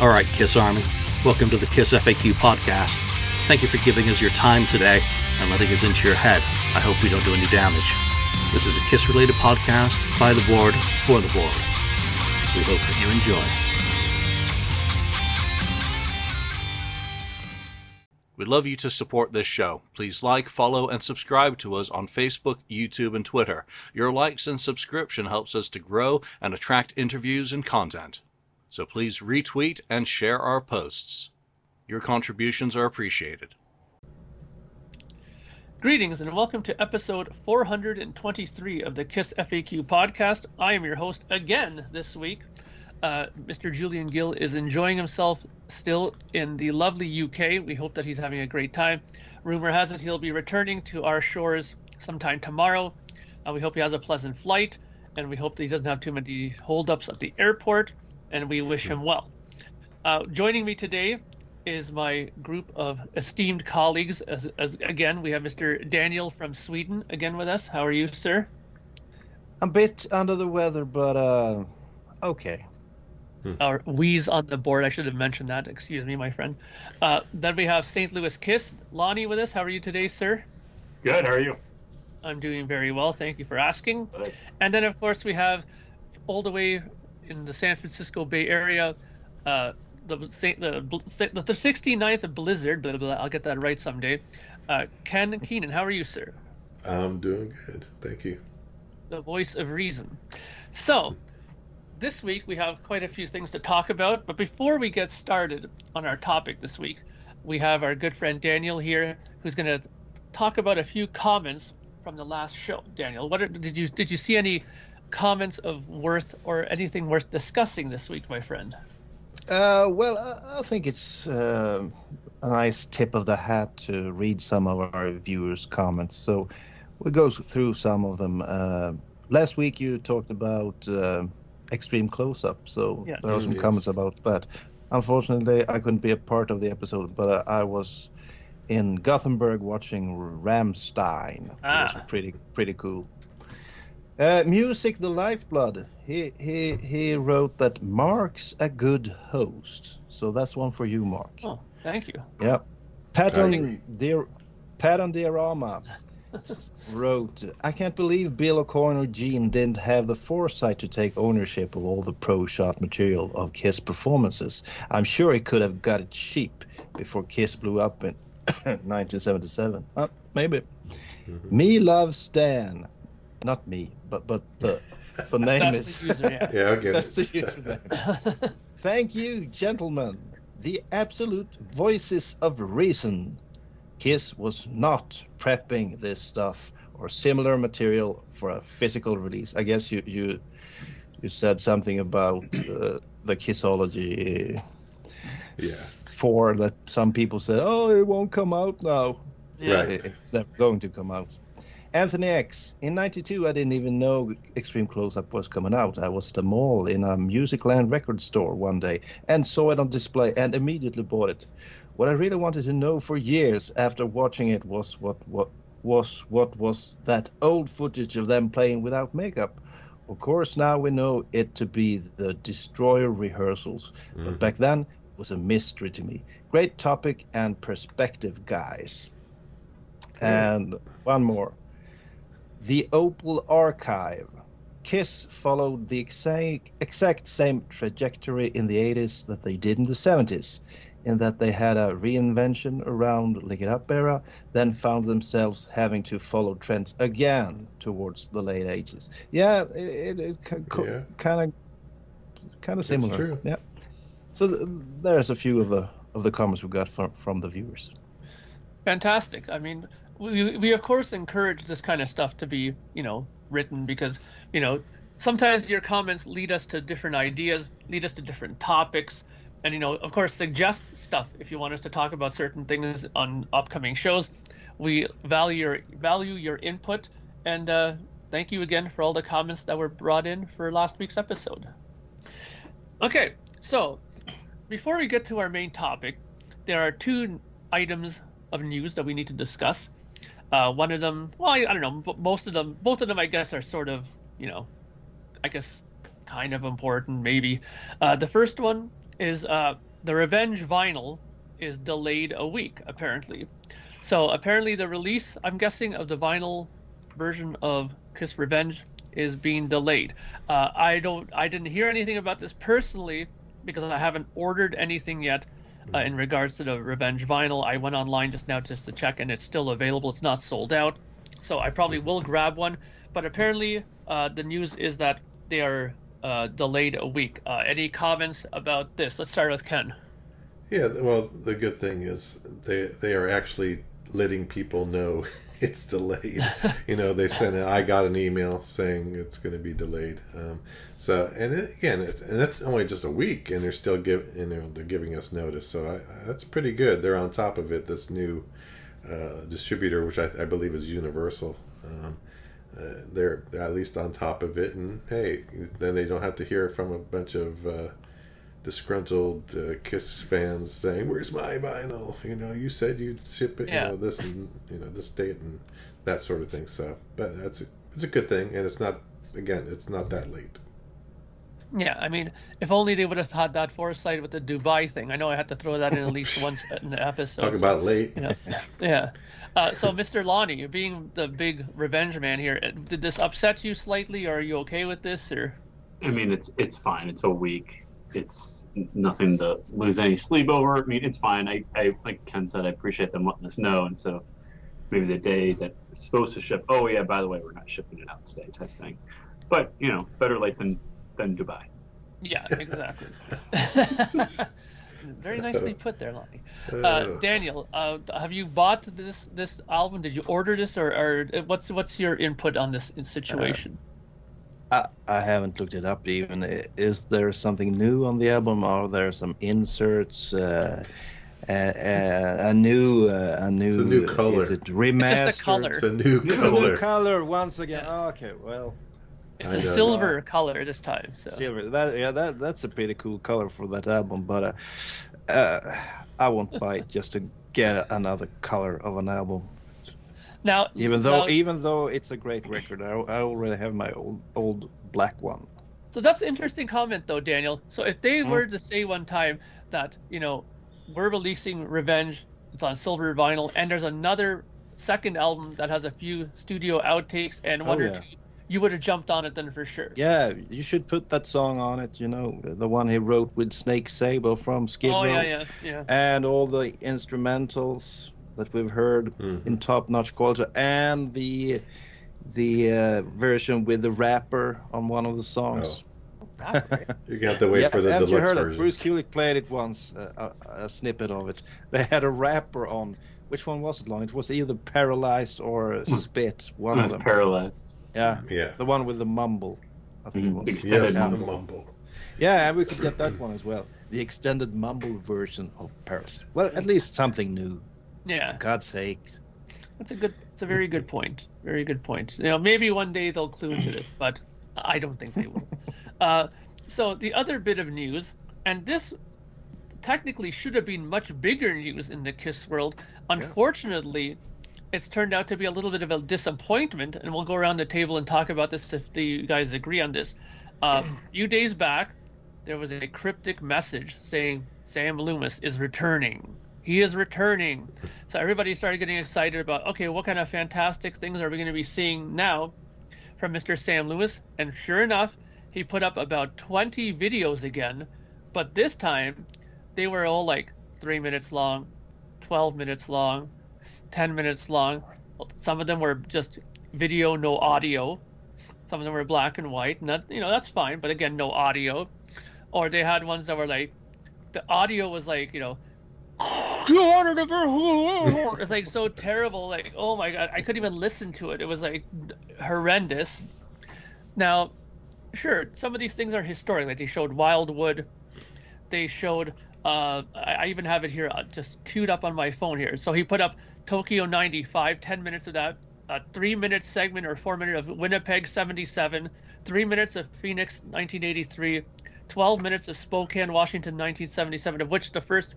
All right, Kiss Army, welcome to the Kiss FAQ podcast. Thank you for giving us your time today and letting us into your head. I hope we don't do any damage. This is a Kiss related podcast by the board for the board. We hope that you enjoy. We'd love you to support this show. Please like, follow, and subscribe to us on Facebook, YouTube, and Twitter. Your likes and subscription helps us to grow and attract interviews and content. So please retweet and share our posts. Your contributions are appreciated. Greetings and welcome to episode 423 of the KISS FAQ podcast. I am your host again this week. Uh, Mr. Julian Gill is enjoying himself still in the lovely UK. We hope that he's having a great time. Rumor has it he'll be returning to our shores sometime tomorrow. Uh, we hope he has a pleasant flight, and we hope that he doesn't have too many holdups at the airport, and we wish him well. Uh, joining me today is my group of esteemed colleagues. As, as, again, we have Mr. Daniel from Sweden again with us. How are you, sir? I'm a bit under the weather, but uh, okay. Hmm. Our wheeze on the board. I should have mentioned that. Excuse me, my friend. Uh, then we have St. Louis Kiss. Lonnie with us. How are you today, sir? Good. How are you? I'm doing very well. Thank you for asking. Good. And then, of course, we have all the way in the San Francisco Bay Area, uh, the, the, the, the 69th Blizzard. Blah, blah, blah, I'll get that right someday. Uh, Ken Keenan, how are you, sir? I'm doing good. Thank you. The voice of reason. So, this week we have quite a few things to talk about, but before we get started on our topic this week, we have our good friend Daniel here who's going to talk about a few comments from the last show. Daniel, what are, did you did you see any comments of worth or anything worth discussing this week, my friend? Uh, well, I, I think it's uh, a nice tip of the hat to read some of our viewers' comments. So we'll go through some of them. Uh, last week you talked about uh, extreme close up. So yes. there are some yes. comments about that. Unfortunately, I couldn't be a part of the episode, but uh, I was in Gothenburg watching Rammstein. Ah. It was pretty pretty cool. Uh, music, the lifeblood. He he he wrote that Mark's a good host. So that's one for you, Mark. Oh, thank you. Yeah. Pat on dear Pat on Diorama wrote, I can't believe Bill Aucoin or Gene didn't have the foresight to take ownership of all the pro shot material of Kiss performances. I'm sure he could have got it cheap before Kiss blew up in 1977. Uh, maybe. Mm-hmm. Me love Stan. Not me, but but the the name is. The user, yeah. yeah, okay. That's the username. Thank you, gentlemen. The absolute voices of reason. Kiss was not prepping this stuff or similar material for a physical release. I guess you you you said something about uh, the Kissology. Yeah. For that some people said, oh, it won't come out now. Yeah. Right. It's never going to come out. Anthony X. In '92, I didn't even know Extreme Close Up was coming out. I was at a mall in a Musicland record store one day and saw it on display and immediately bought it. What I really wanted to know for years after watching it was what what was what was that old footage of them playing without makeup. Of course, now we know it to be the Destroyer rehearsals, mm-hmm. but back then it was a mystery to me. Great topic and perspective, guys. And one more. The Opal Archive. Kiss followed the exact, exact same trajectory in the 80s that they did in the 70s in that they had a reinvention around Lick It Up era, then found themselves having to follow trends again towards the late ages. Yeah, it, it, it yeah. kind of kind of similar. True. Yeah. So th- there's a few of the of the comments we got from from the viewers. Fantastic. I mean, we we of course encourage this kind of stuff to be you know written because you know sometimes your comments lead us to different ideas, lead us to different topics. And you know of course suggest stuff if you want us to talk about certain things on upcoming shows. We value your value your input. And uh, thank you again for all the comments that were brought in for last week's episode. Okay so before we get to our main topic there are two items of news that we need to discuss uh, one of them well I, I don't know most of them both of them i guess are sort of you know i guess kind of important maybe uh, the first one is uh, the Revenge vinyl is delayed a week apparently. So apparently the release, I'm guessing, of the vinyl version of Kiss Revenge is being delayed. Uh, I don't, I didn't hear anything about this personally because I haven't ordered anything yet. Uh, in regards to the Revenge vinyl, I went online just now just to check, and it's still available. It's not sold out, so I probably will grab one. But apparently, uh, the news is that they are uh, delayed a week. Uh, any comments about this? Let's start with Ken. Yeah, well, the good thing is they they are actually letting people know it's delayed. you know, they sent. I got an email saying it's going to be delayed. Um, so, and it, again, it's, and that's only just a week, and they're still give, you know, they're giving us notice. So I, that's pretty good. They're on top of it. This new uh, distributor, which I, I, believe is Universal. Um, uh, they're at least on top of it, and hey, then they don't have to hear from a bunch of uh, disgruntled uh, Kiss fans saying, "Where's my vinyl?" You know, you said you'd ship it, Yeah. you know, this and you know this date and that sort of thing. So, but that's a, it's a good thing, and it's not again, it's not that late. Yeah, I mean, if only they would have had that foresight with the Dubai thing. I know I had to throw that in at least once in the episode. Talk about late. you know, yeah. Uh, so, Mr. Lonnie, being the big revenge man here, uh, did this upset you slightly? Or are you okay with this? Or I mean, it's it's fine. It's a week. It's nothing to lose any sleep over. I mean, it's fine. I, I like Ken said, I appreciate them letting us know, and so maybe the day that it's supposed to ship. Oh yeah, by the way, we're not shipping it out today, type thing. But you know, better late than than Dubai. yeah, exactly. Very nicely put there, Lonnie. Uh, Uh, Daniel, uh, have you bought this this album? Did you order this, or, or uh, what's what's your input on this situation? I, I haven't looked it up even. Is there something new on the album? Are there some inserts? Uh, a, a, a new, uh, a new, new color. Is it it's just a color. it's a new It's a It's a new color. color once again. Yeah. okay, well, It's I a know. silver color this time. So silver. That yeah, that that's a pretty cool color for that album. But uh, uh, I won't buy it just to get another color of an album. Now, Even though now- even though it's a great record, I, I already have my old old black one. So that's an interesting comment, though, Daniel. So if they Hmm. were to say one time that you know we're releasing Revenge, it's on silver vinyl, and there's another second album that has a few studio outtakes and one Oh, or two, you would have jumped on it then for sure. Yeah, you should put that song on it. You know, the one he wrote with Snake Sabo from Skid oh Row, yeah, yeah, yeah. and all the instrumentals that we've heard Mhm. in top-notch quality, and the the uh, version with the rapper on one of the songs. You're gonna have to wait yeah, for the haven't you deluxe heard it? Bruce Kulick played it once, uh, a, a snippet of it. They had a rapper on. Which one was it, Long? It was either Paralyzed or Hmm. Spit. One of was them. paralyzed. yeah, Yeah. the one with the mumble. I think Mhm. it was. Big extended Yes, the mumble. mumble. Yeah, and we could get that one as well. The extended mumble version of Paris. Well, at least something new. Yeah, For God's sakes. that's a good. It's a very good point. Very good point. You know, maybe one day they'll clue into this, but I don't think they will. uh, so the other bit of news, and this technically should have been much bigger news in the Kiss world. Unfortunately, it's turned out to be a little bit of a disappointment, and we'll go around the table and talk about this if the, you guys agree on this. Uh, a few days back, there was a cryptic message saying Sam Loomis is returning. He is returning. So everybody started getting excited about, okay, what kind of fantastic things are we going to be seeing now from Mr. Sam Loomis? And sure enough, he put up about 20 videos again, but this time they were all like three minutes long, 12 minutes long, 10 minutes long. Some of them were just video, no audio. Some of them were black and white, and that you know that's fine. But again, no audio. Or they had ones that were like the audio was like you know. It's like so terrible. Like, oh my god, I couldn't even listen to it. It was like horrendous. Now, sure, some of these things are historic. Like they showed Wildwood. They showed. Uh, I, I even have it here, uh, just queued up on my phone here. So he put up Tokyo 95, 10 minutes of that, a three minute segment or four minute of Winnipeg 77, three minutes of Phoenix 1983, 12 minutes of Spokane, Washington 1977, of which the first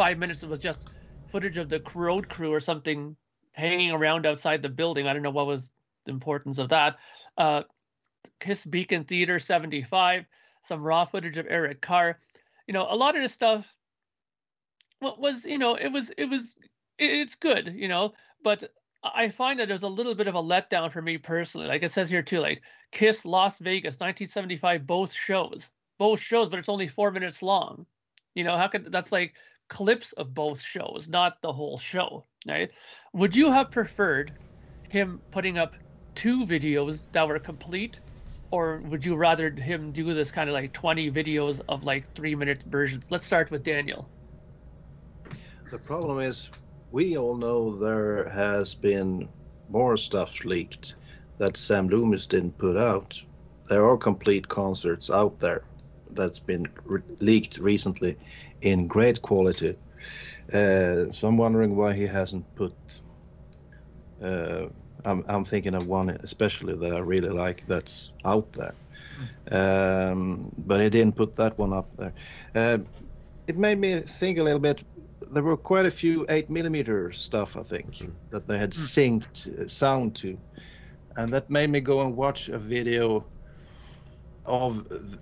five minutes it was just footage of the road crew or something hanging around outside the building. I don't know what was the importance of that. Uh, Kiss Beacon Theater 75, some raw footage of Eric Carr. You know, a lot of this stuff was you know it was it was it's good you know but I find that there's a little bit of a letdown for me personally. Like it says here too, like Kiss Las Vegas, 1975, both shows, both shows, but it's only four minutes long. You know, how could that's like clips of both shows, not the whole show, right? Would you have preferred him putting up two videos that were complete, or would you rather him do this kind of like 20 videos of like three minute versions? Let's start with Daniel. The problem is, we all know there has been more stuff leaked that Sam Loomis didn't put out. There are complete concerts out there that's been re- leaked recently in great quality. Uh, so I'm wondering why he hasn't put. Uh, I'm, I'm thinking of one especially that I really like that's out there. Um, but he didn't put that one up there. Uh, it made me think a little bit. There were quite a few 8 millimeter stuff, I think, Mhm. that they had synced uh, sound to. And that made me go and watch a video of th-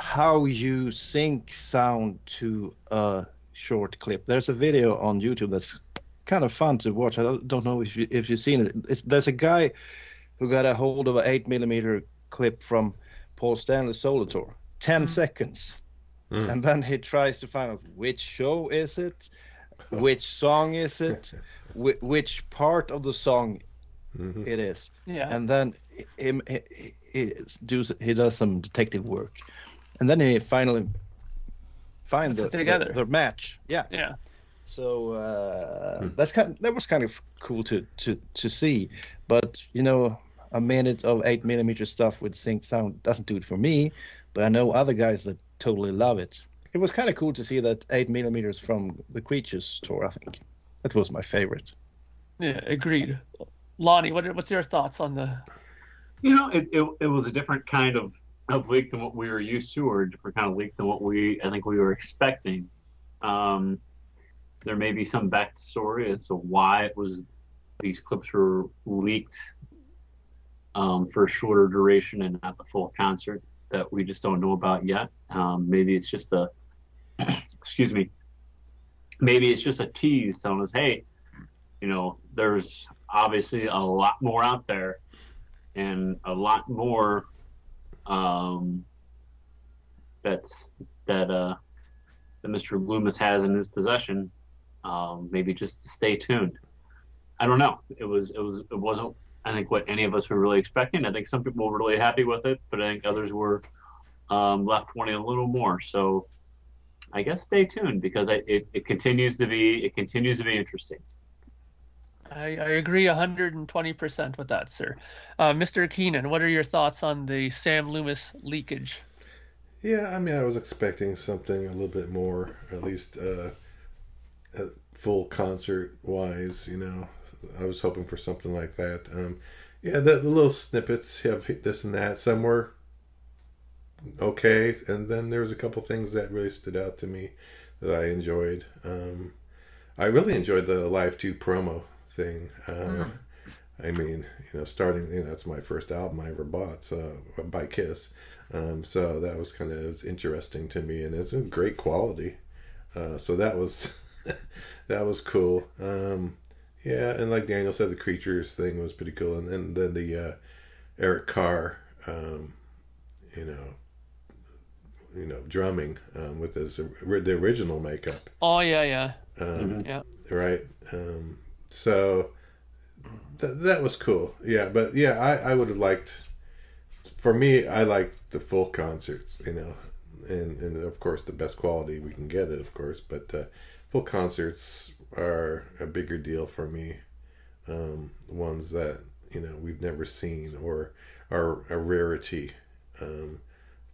how you sync sound to a short clip. There's a video on YouTube that's kind of fun to watch. I don't, don't know if you if you've seen it. It's, there's a guy who got a hold of an eight millimeter clip from Paul Stanley Solo Tour, 10 Mm. seconds, Mm. and then he tries to find out which show is it, which song is it, whi which part of the song Mhm. it is Yeah. and then he, he, he, he does he does some detective work, and then he finally find the, together. the the match. Yeah. yeah. So uh, Hmm. that's kind that was kind of cool to to to see, but you know a minute of eight millimeter stuff with sync sound doesn't do it for me, but I know other guys that totally love it. It was kind of cool to see that eight millimeters from the Creatures tour. I think that was my favorite. Yeah. Agreed. Lonnie, what, what's your thoughts on the? You know, it, it, it was a different kind of, of leak than what we were used to, or different kind of leak than what we I think we were expecting. Um, there may be some backstory as to why it was these clips were leaked um, for a shorter duration and not the full concert that we just don't know about yet. Um, maybe it's just a excuse me. Maybe it's just a tease telling us, hey, you know, there's obviously a lot more out there and a lot more um, that's that uh, that Mr. Loomis has in his possession. Um, maybe just to stay tuned. I don't know. It was it was it wasn't I think what any of us were really expecting. I think some people were really happy with it, but I think others were um, left wanting a little more. So I guess stay tuned because I, it, it continues to be it continues to be interesting. I, I agree 120% with that, sir. Uh, Mr. Keenan, what are your thoughts on the Sam Loomis leakage? Yeah, I mean, I was expecting something a little bit more, at least uh, full concert wise. You know, I was hoping for something like that. Um, yeah, the, the little snippets have this and that. Some were okay, and then there was a couple things that really stood out to me that I enjoyed. Um, I really enjoyed the Live Two promo thing. Uh, I mean, you know, starting, you know, that's my first album I ever bought, so by Kiss. Um, so that was kind of interesting to me, and it's a great quality. Uh, so that was that was cool. Um, yeah, and like Daniel said, the creatures thing was pretty cool, and, and then the uh, Eric Carr, um, you know, you know, drumming um, with his the original makeup. Oh, yeah, yeah. Um, Yeah. Right. Um, so th- that was cool. Yeah, but yeah, I, I would have liked. For me, I like the full concerts, you know, and and of course the best quality we can get it, of course. But uh, full concerts are a bigger deal for me. Um, ones that you know we've never seen or are a rarity um,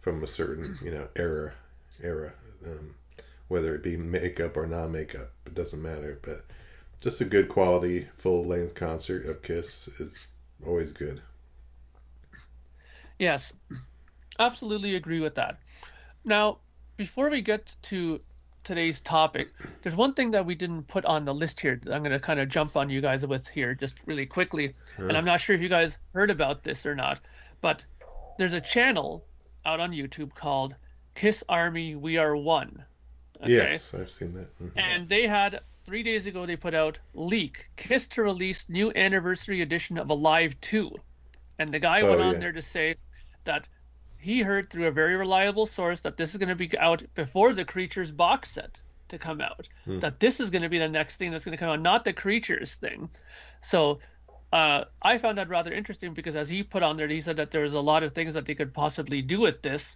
from a certain you know era era. Um, whether it be makeup or non makeup, it doesn't matter. But just a good quality full length concert of Kiss is always good. Yes, absolutely agree with that. Now, before we get to today's topic, there's one thing that we didn't put on the list here that I'm going to kind of jump on you guys with here just really quickly. And I'm not sure if you guys heard about this or not, but there's a channel out on YouTube called Kiss Army We Are One. Okay? Yes, I've seen that. Mhm. And they had three days ago they put out leak Kiss to release new anniversary edition of Alive 2. And the guy Oh, went on yeah. there to say that he heard through a very reliable source that this is going to be out before the Creatures box set to come out. Hmm. That this is going to be the next thing that's going to come out, not the Creatures thing. So uh, I found that rather interesting because as he put on there, he said that there was a lot of things that they could possibly do with this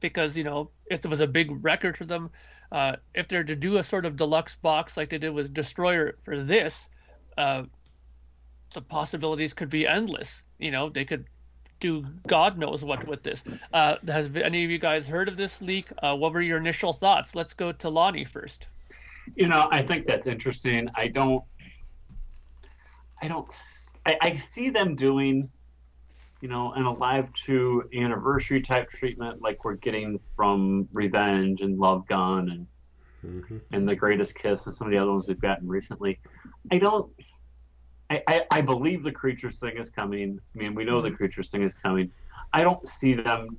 because you know it was a big record for them, uh, if they're to do a sort of deluxe box like they did with Destroyer for this, uh, the possibilities could be endless. You know, they could do God knows what with this. Uh, has any of you guys heard of this leak? Uh, what were your initial thoughts? Let's go to Lonnie first. You know, I think that's interesting. I don't, I don't, I see them doing, you know, an Alive 2 anniversary type treatment like we're getting from Revenge and Love Gun and Mhm. and The Greatest Kiss and some of the other ones we've gotten recently. I don't. I, I, I believe the creatures thing is coming. I mean, we know the creatures thing is coming. I don't see them.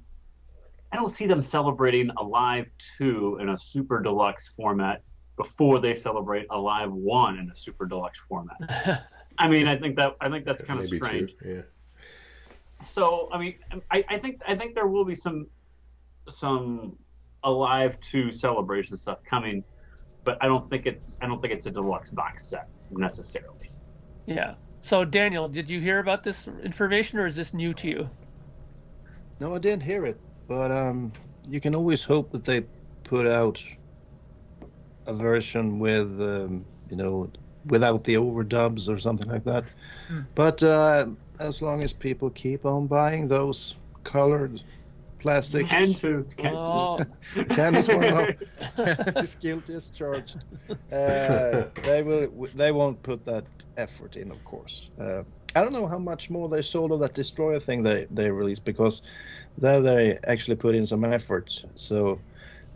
I don't see them celebrating Alive two in a super deluxe format before they celebrate Alive one in a super deluxe format. I mean, I think that I think that's kind of strange true. Yeah. So I mean, I, I think I think there will be some some alive to celebration stuff coming, but I don't think it's I don't think it's a deluxe box set necessarily. Yeah. So Daniel, did you hear about this information or is this new to you? No, I didn't hear it, but um, you can always hope that they put out a version with, um, you know, without the overdubs or something like that. Hmm. But uh, as long as people keep on buying those colored plastic Can to can Oh, Candace won't is guilt discharged. Uh, they will. They won't put that effort in, of course. Uh, I don't know how much more they sold of that destroyer thing they they released because there they actually put in some effort. So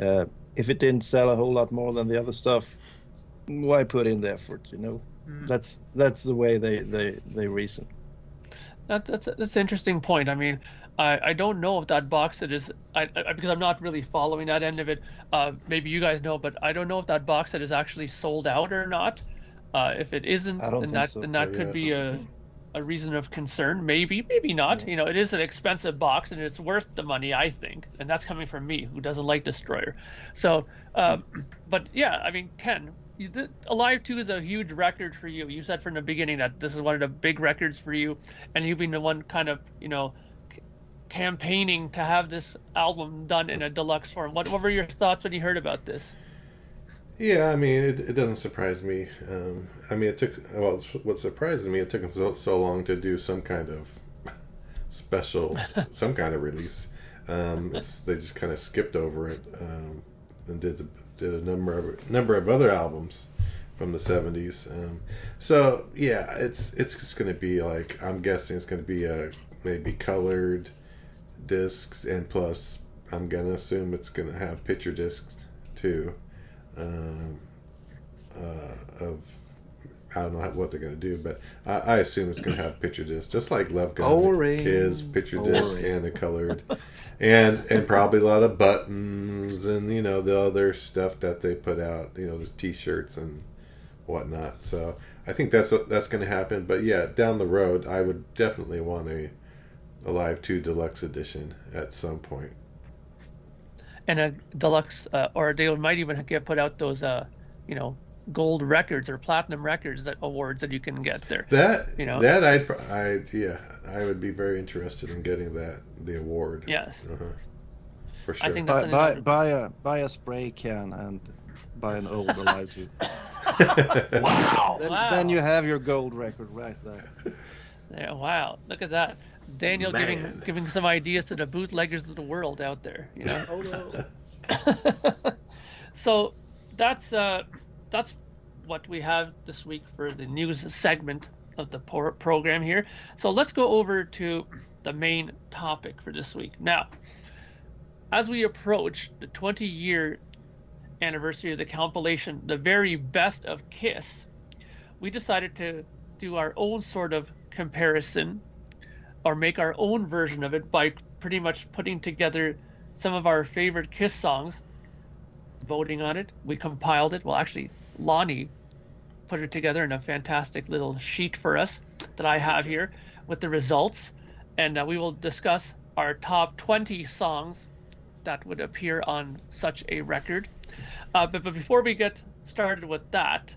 uh, if it didn't sell a whole lot more than the other stuff, why put in the effort? You know, Hmm. that's that's the way they they they reason. That, that's that's an interesting point. I mean, I, I don't know if that box set is I, I because I'm not really following that end of it. Uh, maybe you guys know, but I don't know if that box set is actually sold out or not. Uh, if it isn't, then that so. then that could yet. be a a reason of concern. Maybe, maybe not. Yeah. You know, it is an expensive box and it's worth the money, I think, and that's coming from me, who doesn't like Destroyer. So, um, but yeah, I mean, Ken, you, the, Alive 2 is a huge record for you. You said from the beginning that this is one of the big records for you, and you've been the one kind of, you know, c- campaigning to have this album done in a deluxe form. What, what were your thoughts when you heard about this? Yeah, I mean, it, it doesn't surprise me. Um, I mean, it took well. What surprises me, it took them so, so long to do some kind of special, some kind of release. Um, it's they just kind of skipped over it um, and did did a number of number of other albums from the '70s. Um, so yeah, it's it's just going to be like I'm guessing it's going to be a maybe colored discs and plus I'm gonna assume it's gonna have picture discs too um, uh, of I don't know what they're going to do, but I, I assume it's going to have picture disc, just like Love Gun Boring. Kiss picture disc and the colored, and and probably a lot of buttons and you know the other stuff that they put out, you know, the T-shirts and whatnot. So I think that's that's going to happen. But yeah, down the road, I would definitely want a Alive Two Deluxe Edition at some point. and a deluxe, uh, or they might even get put out those, uh, you know, gold records or platinum records that awards that you can get there. That You know? that I'd I yeah I would be very interested in getting that the award. Yes, Uh-huh. For sure. I think Buy that's buy, another- buy a buy a spray can and buy an old Elijah. Wow. Then, Wow. then you have your gold record right there. Yeah, wow, look at that, Daniel giving giving some ideas to the bootleggers of the world out there. You know. Oh no. so that's uh that's what we have this week for the news segment of the program here. So let's go over to the main topic for this week. Now, as we approach the 20 year anniversary of the compilation, the very best of Kiss, we decided to do our own sort of comparison or make our own version of it by pretty much putting together some of our favorite Kiss songs voting on it. We compiled it. Well, actually, Lonnie put it together in a fantastic little sheet for us that I have here with the results, and uh, we will discuss our top 20 songs that would appear on such a record. Uh, but, but before we get started with that,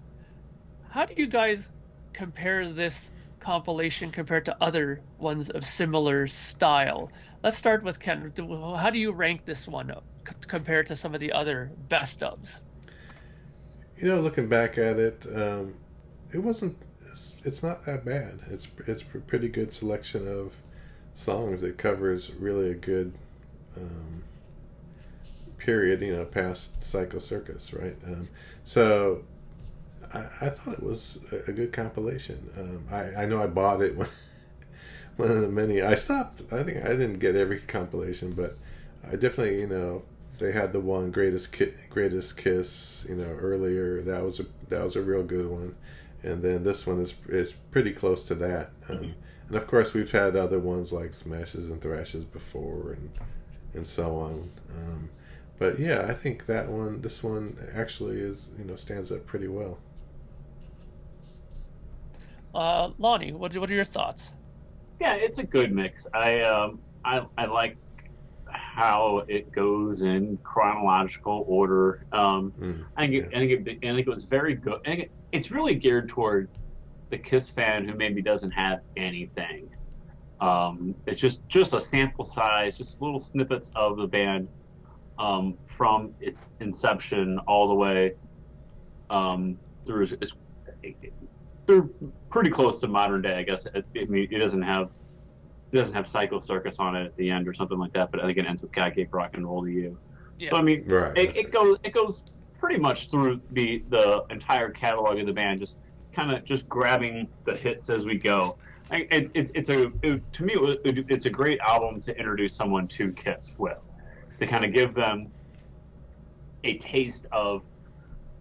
how do you guys compare this compilation compared to other ones of similar style? Let's start with Ken. How do you rank this one compared to some of the other best ofs? You know, looking back at it, um, it wasn't. It's, it's, not that bad. It's it's a pretty good selection of songs. It covers really a good um, period. You know, past Psycho Circus, right? Um, so I, I, thought it was a, a good compilation. Um, I, I know I bought it when one of the many. I stopped. I think I didn't get every compilation, but I definitely you know they had the one greatest ki- greatest kiss you know earlier. That was a that was a real good one. And then this one is is pretty close to that. Um, and of course we've had other ones like smashes and thrashes before and and so on. Um, but yeah i think that one this one actually is you know stands up pretty well. Uh, lonnie what, what are your thoughts yeah it's a good mix i um i, I like how it goes in chronological order. Um, mm, I think it, I think it, I think it was very good. I think it, it's really geared toward the Kiss fan who maybe doesn't have anything. Um, it's just just a sample size, just little snippets of the band um, from its inception all the way um, through. It's, they're pretty close to modern day, I guess. It, it, it doesn't have it doesn't have Psycho Circus on it at the end or something like that, but I think it ends with God gave rock and roll to you. Yeah. So I mean, right, it, it goes it goes pretty much through the the entire catalog of the band, just kind of just grabbing the hits as we go. I, it, it's it's a it, to me it, it's a great album to introduce someone to Kiss with, to kind of give them a taste of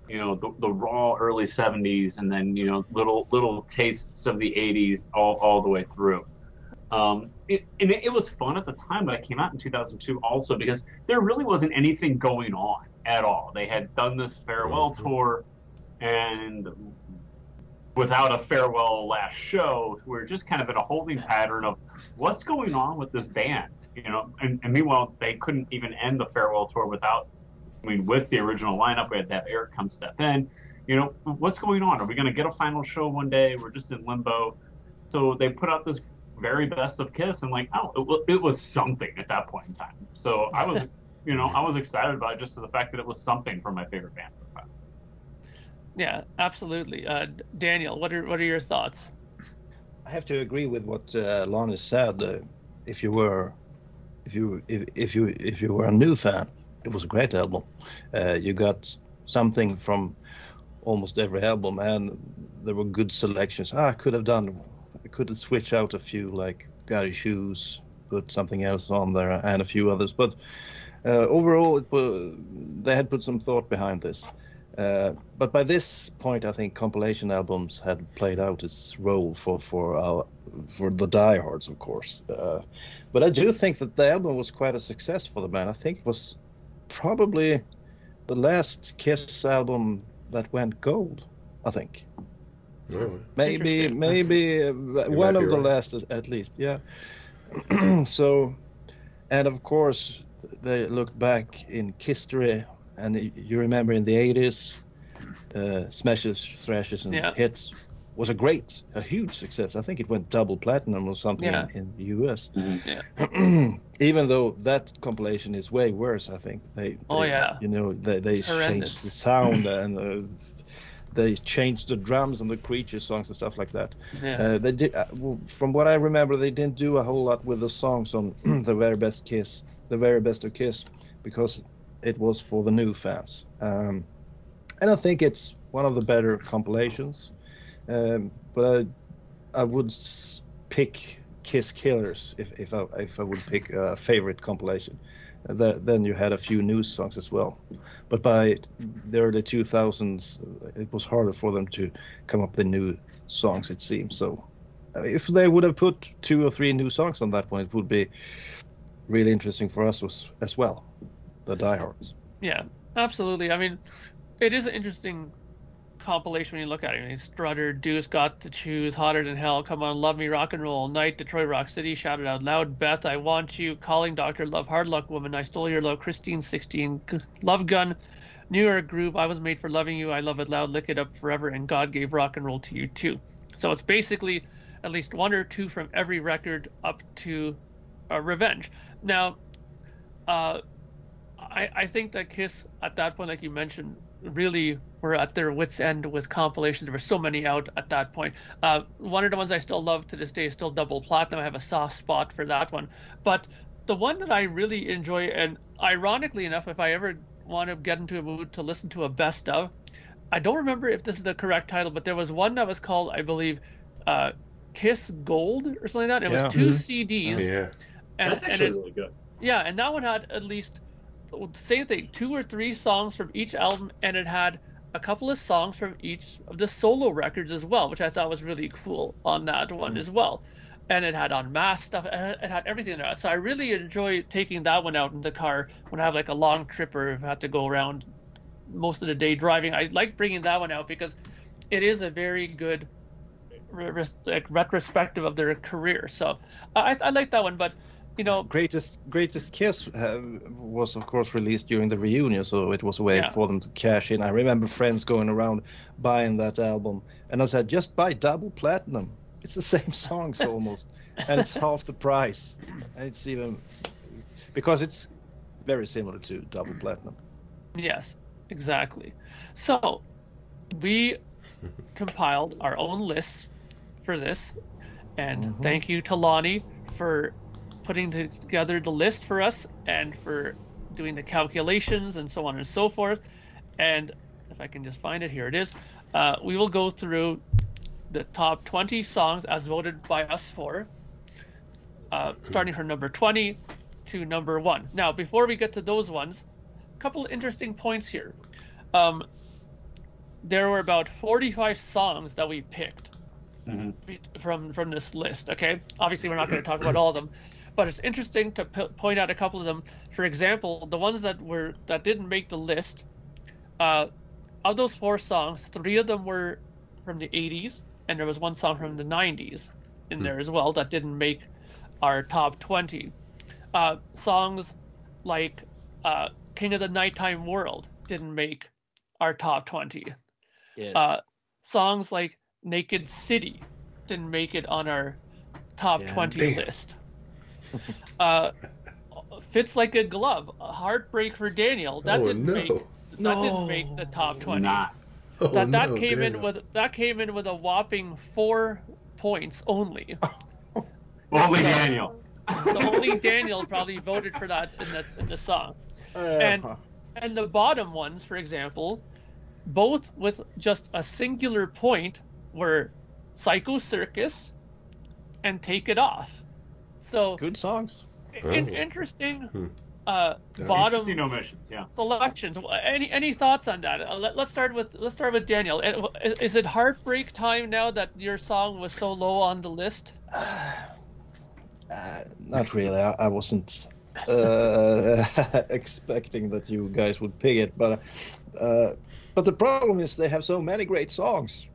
you know the, the raw early 70s and then you know little little tastes of the 80s all, all the way through um, it, and it, it, was fun at the time, but it came out in 2002 also because there really wasn't anything going on at all. They had done this farewell mm-hmm. tour, and without a farewell last show, we are just kind of in a holding pattern of what's going on with this band, you know. And, and meanwhile, they couldn't even end the farewell tour without, mean, with the original lineup, we had to have Eric come step in. You know, what's going on? Are we going to get a final show one day? We're just in limbo. So they put out this very best of Kiss, and like, oh, it, it was something at that point in time. So I was, you know, I was excited about it just to the fact that it was something from my favorite band at the time. Yeah, absolutely. Uh, Daniel, what are what are your thoughts? I have to agree with what uh, Lonnie said. Uh, if you were, if you if, if you if you were a new fan, it was a great album. Uh, you got something from almost every album, and there were good selections. Ah, I could have done I could switch out a few like Got to Choose, put something else on there, and a few others. But uh, overall, it was, they had put some thought behind this. Uh, but by this point, I think compilation albums had played out its role for for our, for the diehards, of course. Uh, but I do think that the album was quite a success for the band. I think it was probably the last Kiss album that went gold. I think. Really? Maybe, maybe uh, one of the right. last at least. Yeah. so, and of course, they look back in history, and you remember in the 80s, uh, smashes, thrashes, and yeah. hits was a great, a huge success. I think it went double platinum or something yeah. in, in, the US. Mm-hmm. Yeah. Even though that compilation is way worse, I think they. Oh they, yeah. You know they they changed the sound and uh, they changed the drums on the creature songs and stuff like that. Yeah. Uh, they did, uh, from what I remember, they didn't do a whole lot with the songs on the very best Kiss, the very best of Kiss, because it was for the new fans. Um, and I think it's one of the better compilations. Um, but I, I would pick Kiss Killers if if I if I would pick a favorite compilation. Uh, the, then you had a few new songs as well. But by the early 2000s, uh, it was harder for them to come up with new songs, it seems. So uh, if they would have put two or three new songs on that one, it would be really interesting for us as, as well, the diehards. Yeah. Absolutely. I mean, it is an interesting compilation when you look at it. I mean, Strutter, Deuce, Got to Choose, Hotter Than Hell, Come On, Love Me, Rock and Roll, Night, Detroit Rock City, Shout It Out Loud, Beth, I Want You, Calling Doctor, Love, Hard Luck Woman, I Stole Your Love, Christine 16, Love Gun, New York Groove, I Was Made for Loving You, I Love It Loud, Lick It Up Forever, and God Gave Rock and Roll to You Too. So it's basically at least one or two from every record up to uh, Revenge. Now, uh, I, I think that Kiss at that point, like you mentioned, really were at their wits' end with compilations. There were so many out at that point. Uh, one of the ones I still love to this day is still Double Platinum. I have a soft spot for that one. But the one that I really enjoy, and ironically enough, if I ever want to get into a mood to listen to a best of, I don't remember if this is the correct title, but there was one that was called, I believe, uh, Kiss Gold or something like that. It Yeah. was 2 Mhm. CDs. Yeah. And, That's and actually it, really good. yeah, and that one had at least the same thing, two or three songs from each album, and it had a couple of songs from each of the solo records as well, which I thought was really cool on that one mm. as well. And it had unmasked stuff. It had, it had everything in there. So I really enjoy taking that one out in the car when I have like a long trip or if I have to go around most of the day driving. I like bringing that one out because it is a very good like retrospective of their career. So I, I like that one, but you know, Greatest Greatest Kiss uh, was of course released during the reunion, so it was a way Yeah. for them to cash in. I remember friends going around buying that album, and I said, just buy double platinum. It's the same songs almost, and it's half the price, and it's even because it's very similar to double platinum. Yes, exactly. So we compiled our own lists for this, and Mhm. thank you to Lonnie for putting together the list for us and for doing the calculations and so on and so forth. And if I can just find it, here it is. Uh, we will go through the top 20 songs as voted by us for, uh, starting from number 20 to number one. Now, before we get to those ones, a couple of interesting points here. Um, there were about 45 songs that we picked Mhm. from from this list. Okay, obviously we're not going to talk about all of them, but it's interesting to p- point out a couple of them. For example, the ones that were that didn't make the list. Uh, of those four songs, three of them were from the 80s, and there was one song from the 90s in there as well that didn't make our top 20. Uh, songs like uh, "King of the Nighttime World" didn't make our top 20 Yes. uh, songs like Naked City didn't make it on our top Yeah. 20 Damn. list. uh, Fits Like a Glove, a Heartbreak for Daniel, that oh didn't no. make that didn't make the top 20. Not. Oh that that no, came in with that came in with a whopping 4 points only. Only So- Daniel. So only Daniel probably voted for that in the in the song. and- Uh, And the bottom ones, for example, both with just a singular point were Psycho Circus and Take It Off. So good songs. in, interesting Hmm. uh, Yeah. bottom Interesting omissions. Yeah. selections. Any any thoughts on that? Uh, let, us start with let's start with Daniel. Uh, Is it heartbreak time now that your song was so low on the list? Uh, not really. I, I wasn't uh, expecting that you guys would pick it, but uh, but the problem is they have so many great songs.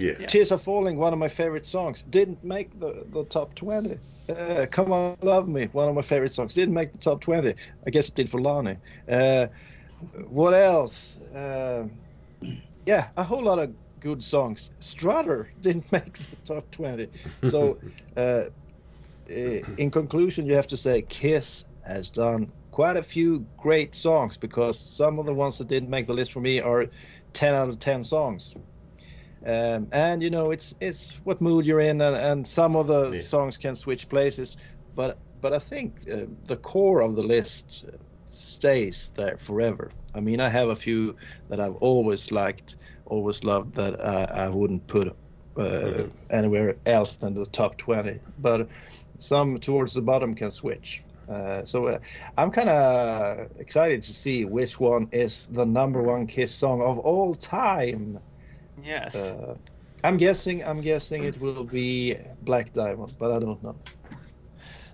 Yeah. Yeah. Tears Are Falling, one of my favorite songs, didn't make the, the top 20. Uh, Come On Love Me, one of my favorite songs, didn't make the top 20. I guess it did for Lonnie. Uh, what else? Uh, yeah, a whole lot of good songs. Strutter didn't make the top 20. So, uh, in conclusion, you have to say Kiss has done quite a few great songs because some of the ones that didn't make the list for me are 10 out of 10 songs. Um, and you know it's it's what mood you're in, and, and some of the Yeah. songs can switch places, but but I think uh, the core of the list stays there forever. I mean, I have a few that I've always liked, always loved that I, I wouldn't put uh, Mhm. anywhere else than the top 20, but some towards the bottom can switch. Uh, so uh, I'm kind of excited to see which one is the number one Kiss song of all time. Yes. Uh, I'm guessing. I'm guessing it will be Black Diamond, but I don't know.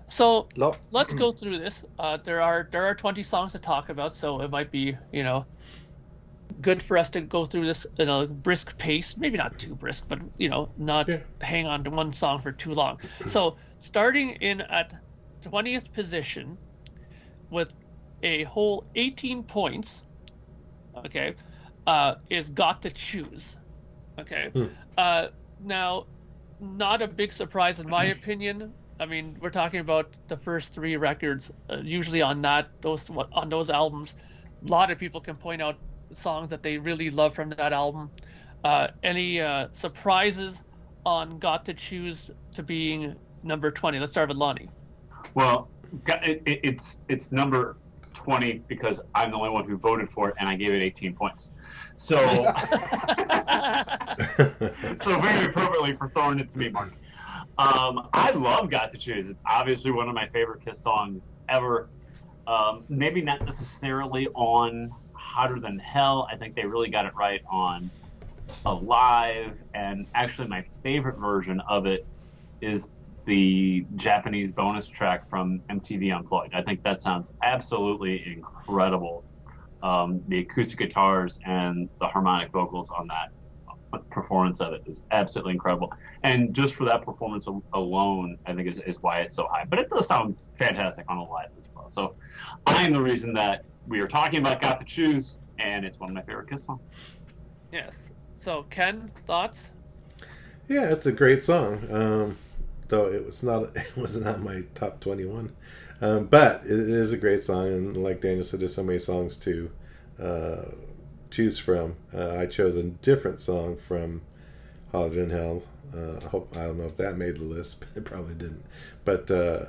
So Lo- let's go through this. Uh, there are there are 20 songs to talk about, so it might be you know good for us to go through this in a brisk pace. Maybe not too brisk, but you know not Yeah. hang on to one song for too long. So starting in at 20th position with a whole 18 points. Okay, uh, is got to choose. Okay, Hmm. uh, now not a big surprise in my opinion. I mean, we're talking about the first three records. Uh, usually on that those on those albums, a lot of people can point out songs that they really love from that album. Uh, any uh, surprises on "Got to Choose" to being number twenty? Let's start with Lonnie. Well, it, it, it's it's number twenty because I'm the only one who voted for it, and I gave it 18 points. So, so very appropriately for throwing it to me, Mark. Um, I love "Got to Choose." It's obviously one of my favorite Kiss songs ever. Um, maybe not necessarily on "Hotter Than Hell." I think they really got it right on "Alive," and actually, my favorite version of it is the Japanese bonus track from MTV Unplugged. I think that sounds absolutely incredible. Um, the acoustic guitars and the harmonic vocals on that performance of it is absolutely incredible. And just for that performance alone, I think is, is why it's so high. But it does sound fantastic on a live as well. So I'm the reason that we are talking about Got to Choose, and it's one of my favorite Kiss songs. yes. So Ken, thoughts? Yeah, it's a great song. Um, though it was not it was not my top twenty one, um, but it is a great song. And like Daniel said, there's so many songs to uh, choose from. Uh, I chose a different song from Hotter Than Hell. Uh, I hope I don't know if that made the list. It probably didn't. But uh,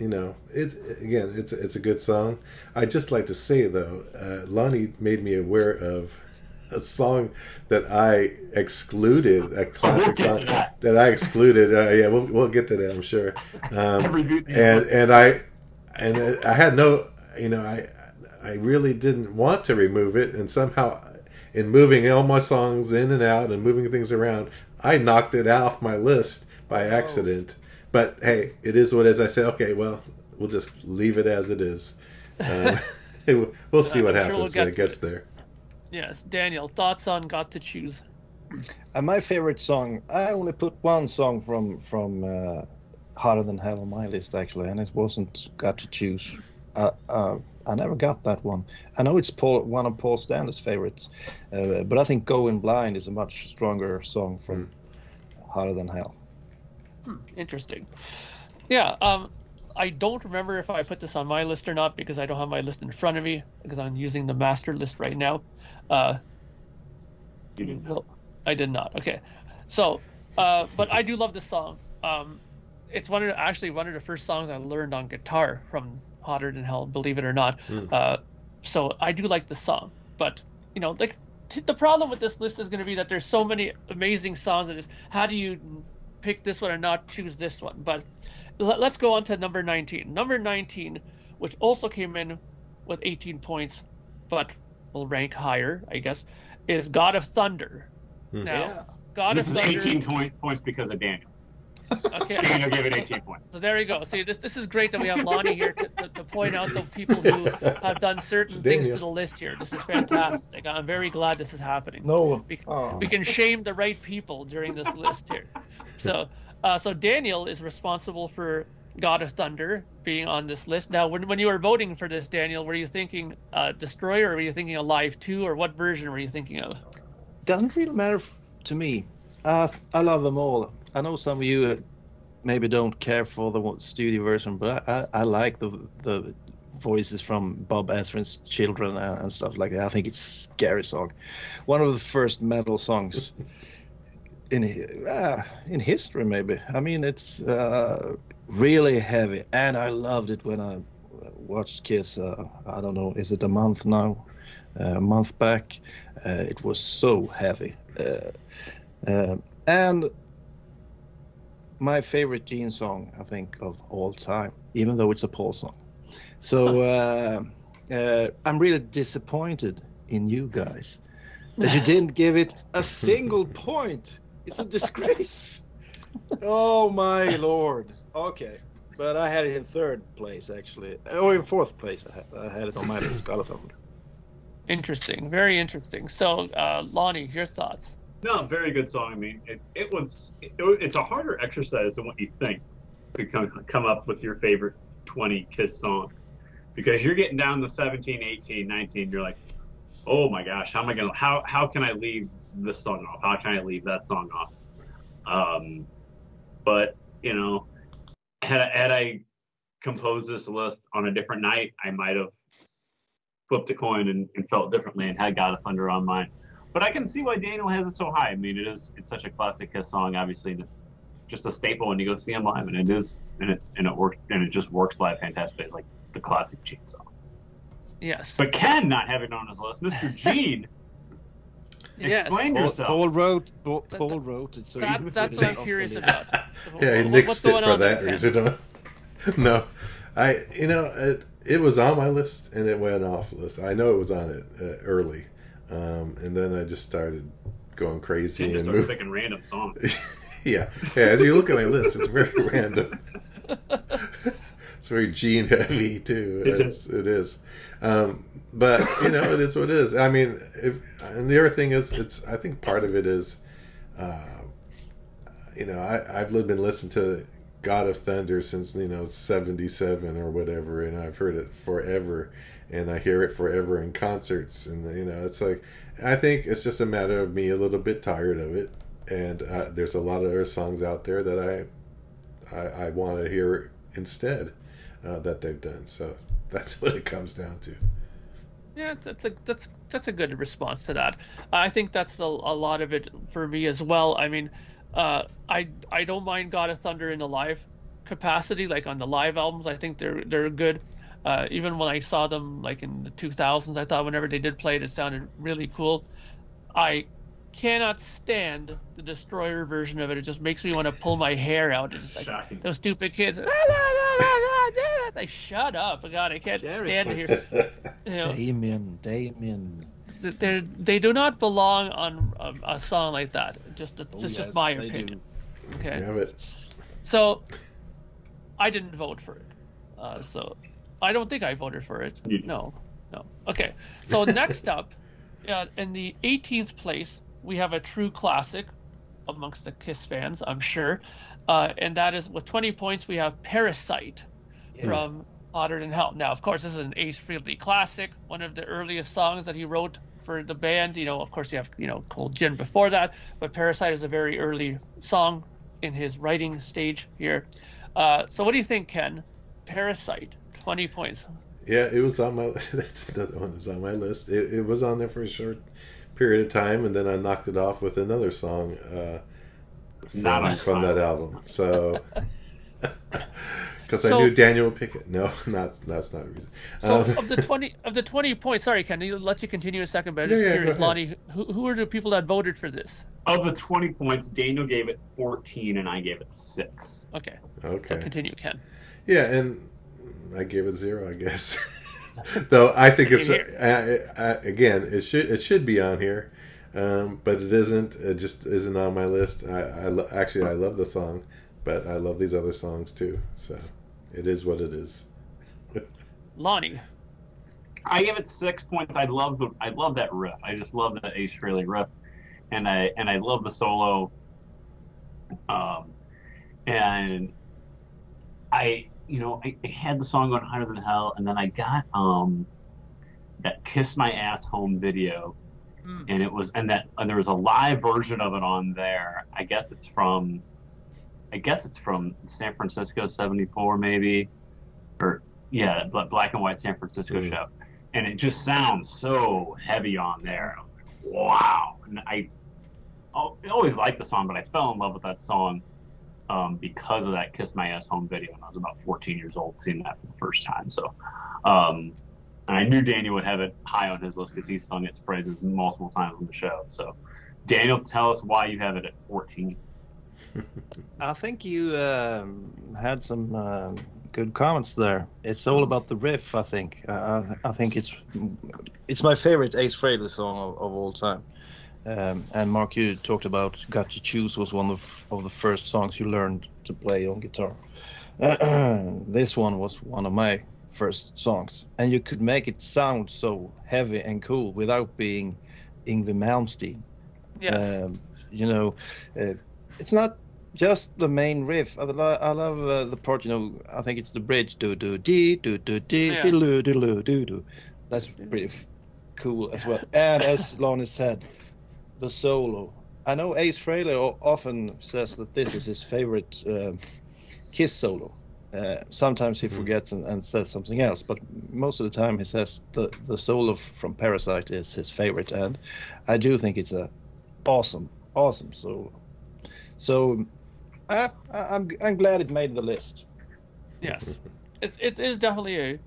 you know, it's again, it's it's a good song. I just like to say though, uh, Lonnie made me aware of a song that I excluded, a classic to song that. that I excluded. Uh, yeah, we'll, we'll get to that, I'm sure. Um, I've reviewed these and and I and I had no, you know, I I really didn't want to remove it, and somehow, in moving all my songs in and out and moving things around, I knocked it off my list by Oh. accident. But hey, it is what it is. I said, okay, well, we'll just leave it as it is. Um, we'll see what I'm sure we'll happens get when it gets it. there. Yes. Daniel, thoughts on "Got to Choose"? And my favorite song, I only put one song from from uh, Hotter Than Hell on my list actually, and it wasn't Got to Choose. Uh, uh, I never got that one. I know it's Paul, one of Paul Stanley's favorites, uh, but I think Going Blind is a much stronger song from Hotter Than Hell. Hmm, interesting. Yeah. Um, I don't remember if I put this on my list or not because I don't have my list in front of me because I'm using the master list right now. Uh, You did. No, I did not. Okay, so, uh, but I do love this song. Um, it's one of the, actually one of the first songs I learned on guitar from Hotter Than Hell, believe it or not. Mm. Uh, so I do like the song, but you know, like t- the problem with this list is going to be that there's so many amazing songs. And it's how do you pick this one and not choose this one? But let, let's go on to number 19. Number 19, which also came in with 18 points, but will rank higher, I guess, is God of Thunder. Hmm. Now, God This of is Thunder. 18 point, points because of Daniel. Okay. Daniel gave it 18 points. So there you go. See, this this is great that we have Lonnie here to, to, to point out the people who have done certain things to the list here. This is fantastic. I'm very glad this is happening. No, We, oh. we can shame the right people during this list here. So, uh, so Daniel is responsible for God of Thunder being on this list. Now, when when you were voting for this, Daniel, were you thinking uh, Destroyer, or were you thinking Alive Two, or what version were you thinking of? doesn't really matter to me. Uh, I love them all. I know some of you uh, maybe don't care for the studio version, but I, I, I like the the voices from Bob Ezrin's Children and, stuff like that. I think it's scary song, one of the first metal songs in uh, in history maybe. I mean it's uh, really heavy, and I loved it when I watched Kiss. Uh, I don't know, is it a month now? Uh, a month back, uh, it was so heavy. Uh, um, and my favorite Gene song, I think, of all time, even though it's a Paul song. So uh, uh, I'm really disappointed in you guys that you didn't give it a single point. It's a disgrace. oh my lord. Okay. but I had it in third place actually, or in fourth place. I had, I had it on my list. God of Thunder. Interesting, very interesting. So, uh, Lonnie, your thoughts? No, very good song. I mean, it, it was it, it's a harder exercise than what you think to come come up with your favorite 20 Kiss songs because you're getting down to 17, 18, 19. You're like, oh my gosh, how am I gonna how how can I leave this song off? How can I leave that song off? Um, but you know, had I, had I composed this list on a different night, I might have flipped a coin and, and felt differently and had God of Thunder on mine. But I can see why Daniel has it so high. I mean, it is it's such a classic Kiss song, obviously, and it's just a staple when you go see him live, and it is and it and it works and it just works live fantastic, like the classic Gene song. Yes. But Ken not having it on his list, Mr. Gene. yes. Explain Paul, yourself. Paul wrote. Paul, That- Paul wrote it. So That's he that's what I'm curious list. about. yeah, he What- nixed it for on there, that Ken? reason. no, I you know it, it was on my list and it went off the list. I know it was on it uh, early, um, and then I just started going crazy Ken just and started moving. picking random songs. yeah, yeah. As you look at my list, it's very random. it's very gene heavy too. It It's, it is. Um, but you know, it is what it is. I mean, if, and the other thing is, it's. I think part of it is, uh, you know, I, I've been listening to God of Thunder since you know '77 or whatever, and I've heard it forever, and I hear it forever in concerts, and you know, it's like I think it's just a matter of me a little bit tired of it, and uh, there's a lot of other songs out there that I I, I want to hear instead uh, that they've done. So that's what it comes down to. Yeah, that's a that's that's a good response to that. I think that's a, a lot of it for me as well. I mean, uh, I I don't mind God of Thunder in the live capacity, like on the live albums. I think they're they're good. Uh, even when I saw them like in the 2000s, I thought whenever they did play it, it sounded really cool. I cannot stand the Destroyer version of it. It just makes me want to pull my hair out. It's like Shocking. those stupid kids. Like, shut up! God, I can't Scary stand kids. here. You know, Damien, Damien. they they do not belong on a, a song like that. Just Oh, just yes, just my opinion. do. Okay, Yeah, but so I didn't vote for it. Uh, so I don't think I voted for it. No, no. Okay, so next up, uh, in the 18th place, we have a true classic amongst the Kiss fans, I'm sure, uh, and that is with 20 points we have Parasite from Hotter Than Hell. Now, of course, this is an Ace Frehley classic, one of the earliest songs that he wrote for the band. You know, of course, you have you know Cold Gin before that, but Parasite is a very early song in his writing stage here. Uh, so, what do you think, Ken? Parasite, 20 points. Yeah, it was on my. That's another one that was on my list. It, it was on there for a short period of time, and then I knocked it off with another song uh, from, not on from that album. So, because I knew Daniel would pick it. No, not that's not the reason. So, Um, of the 20 of the 20 points, sorry, Ken, I'll let you continue in a second, but I'm just yeah, curious, ahead. Lonnie, who, who are the people that voted for this? Of the 20 points, Daniel gave it 14 and I gave it 6. Okay, so okay. continue, Ken. Yeah, and I gave it zero, I guess. Though I think it's Same uh, uh, again, it should it should be on here, um, but it isn't. It just isn't on my list. I, I lo- actually I love the song, but I love these other songs too. So it is what it is. Lonnie. I give it 6 points. I love the I love that riff. I just love that Ace Frehley riff. And I and I love the solo um and I you know, I, I had the song on higher Than Hell and then I got um that Kiss My Ass Home video Hmm. and it was and that and there was a live version of it on there. I guess it's from I guess it's from San Francisco 74 maybe or yeah, black and white San Francisco Mm. show. And it just sounds so heavy on there. Wow. And I, I always liked the song, but I fell in love with that song um, because of that Kiss My Ass Home video when I was about 14 years old, seeing that for the first time. So, um, and I knew Daniel would have it high on his list because he's sung its praises multiple times on the show. So, Daniel, tell us why you have it at 14. I think you um, had some um, good comments there. It's all about the riff. I think. Uh, I, I think it's it's my favorite Ace Frehley song of, of all time. Um, and Mark, you talked about "Got to Choose" was one of of the first songs you learned to play on guitar. this one was one of my first songs, and you could make it sound so heavy and cool without being Yngwie Malmsteen. Yeah. Um, you know, uh, it's not just the main riff. I, lo- I love uh, the part. You know, I think it's the bridge. Do do dee do do dee Yeah. do do do do do. That's pretty f- cool as well. And as Lonnie said, the solo. I know Ace Frehley often says that this is his favorite um Kiss solo. Uh, sometimes he Mhm. forgets and, and says something else, but most of the time he says the the solo from Parasite is his favorite, and I do think it's a awesome, awesome solo. So uh, I- I'm I'm glad it made the list. Yes, it, it is definitely a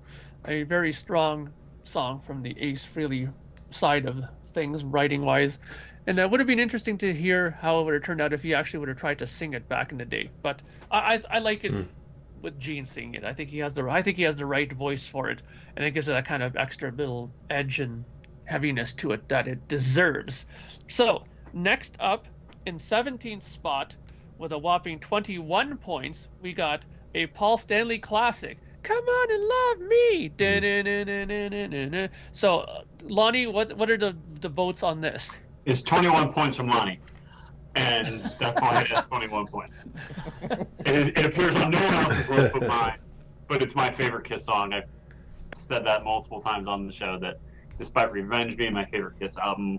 a very strong song from the Ace Frehley side of things, writing wise. And it would have been interesting to hear how it would have turned out if he actually would have tried to sing it back in the day. But I I, I like it Hmm. with Gene singing it. I think he has the I think he has the right voice for it, and it gives it that kind of extra little edge and heaviness to it that it deserves. So next up in 17th spot with a whopping 21 points, we got a Paul Stanley classic. Come on and love me. Da-na-na-na-na-na-na. So, uh, Lonnie, what what are the the votes on this? It's 21 points from Lonnie, and that's why it has 21 points. It, it appears on no one else's list but mine, but it's my favorite Kiss song. I've said that multiple times on the show that despite Revenge being my favorite Kiss album,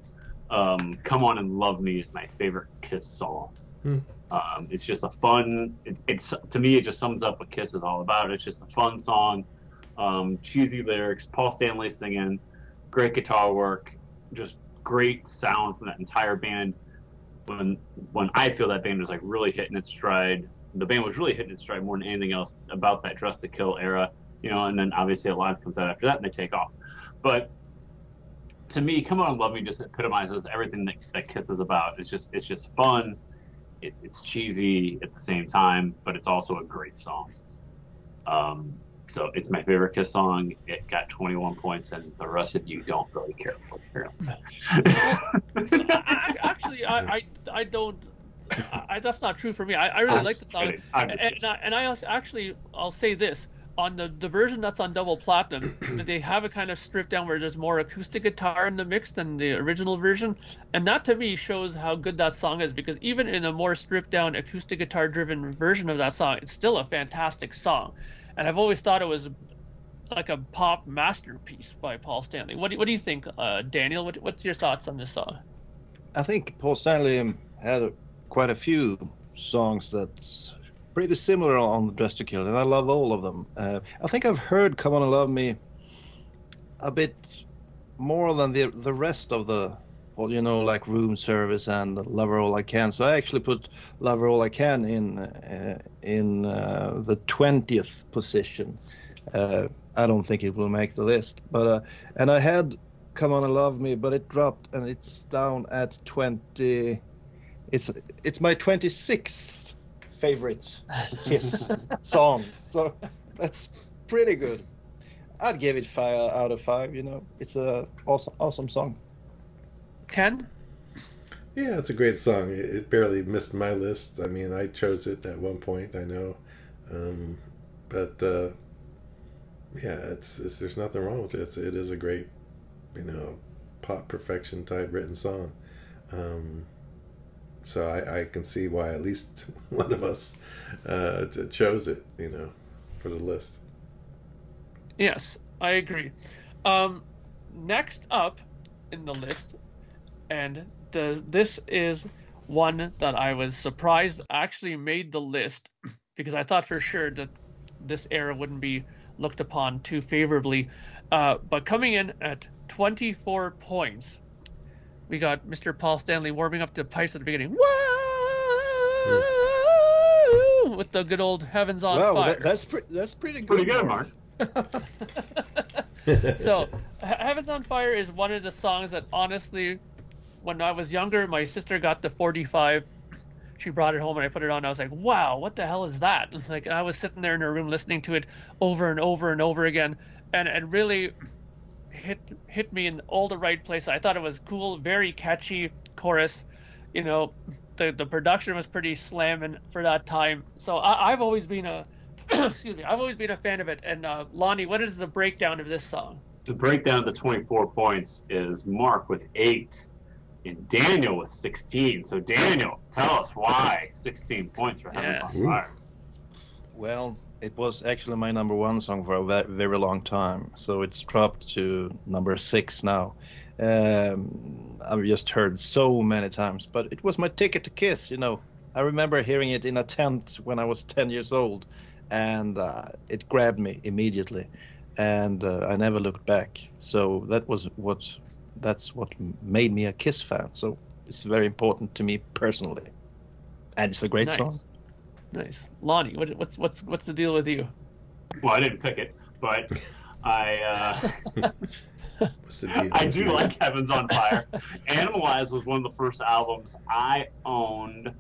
um, Come On and Love Me is my favorite Kiss song. Hmm. Um, it's just a fun. It, it's to me, it just sums up what Kiss is all about. It's just a fun song, um, cheesy lyrics, Paul Stanley singing, great guitar work, just great sound from that entire band. When when I feel that band was like really hitting its stride, the band was really hitting its stride more than anything else about that Dress to Kill era, you know. And then obviously Alive comes out after that, and they take off. But to me, Come On Love Me just epitomizes everything that, that Kiss is about. It's just it's just fun. It, it's cheesy at the same time, but it's also a great song. Um, so it's my favorite Kiss song. It got 21 points, and the rest of you don't really care for it. I, I- actually, I, I I don't. I, I- that's not true for me. I, I really I'm like the song, and, and I, and I also, actually I'll say this on the the version that's on double platinum that they have a kind of stripped down where there's more acoustic guitar in the mix than the original version, and that to me shows how good that song is because even in a more stripped down acoustic guitar driven version of that song, it's still a fantastic song, and I've always thought it was like a pop masterpiece by Paul Stanley. What do, what do you think, uh, Daniel? What, what's your thoughts on this song? I think Paul Stanley um, had a, quite a few songs that's pretty similar on the Dress to Kill, and I love all of them. Uh, I think I've heard "Come On and Love Me" a bit more than the the rest of the, well, you know, like Room Service and "Lover All I Can." So I actually put "Lover All I Can" in uh, in uh, the twentieth position. Uh, I don't think it will make the list, but uh, and I had "Come On and Love Me," but it dropped and it's down at twenty. It's it's my twenty sixth favorite Kiss song, so that's pretty good. I'd give it five out of five. You know, it's a awesome awesome song. Ken? Yeah, it's a great song. It, it barely missed my list. I mean, I chose it at one point. I know, um, but uh, yeah, it's, it's there's nothing wrong with it. It's, it is a great, you know, pop perfection type written song. Um, so I, I can see why at least one of us uh, t- chose it. You know, for the list. Yes, I agree. Um, next up in the list, and the this is one that I was surprised actually made the list because I thought for sure that this era wouldn't be looked upon too favorably. Uh, but coming in at 24 points, we got Mr. Paul Stanley warming up the pipes at the beginning. Whoa! With the good old heavens on wow, fire. that, that's pretty that's pretty good. Pretty good, Mark. so He- heavens on fire is one of the songs that honestly when i was younger my sister got the 45 she brought it home and i put it on. I was like wow what the hell is that? Like i was sitting there in her room listening to it over and over and over again and it really hit hit me in all the right places. I thought it was cool very catchy chorus. You know the the production was pretty slamming for that time. So I, i've always been a excuse me, I've always been a fan of it. And uh, Lonnie, what is the breakdown of this song? The breakdown of the 24 points is Mark with eight and Daniel with 16. So, Daniel, tell us why 16 points for Heavens Yeah. on Ooh. Fire. Well, it was actually my number one song for a very long time, so it's dropped to number six now. Um, I've just heard so many times, but it was my ticket to Kiss. You know, I remember hearing it in a tent when I was 10 years old, and uh, it grabbed me immediately, and uh, I never looked back. So that was what that's what made me a Kiss fan. So it's very important to me personally, and it's a great nice. song. Nice. Lonnie, what, what's what's what's the deal with you? Well, I didn't pick it, but I uh, What's the deal? I do you? like Heavens on Fire. Animalize was one of the first albums I owned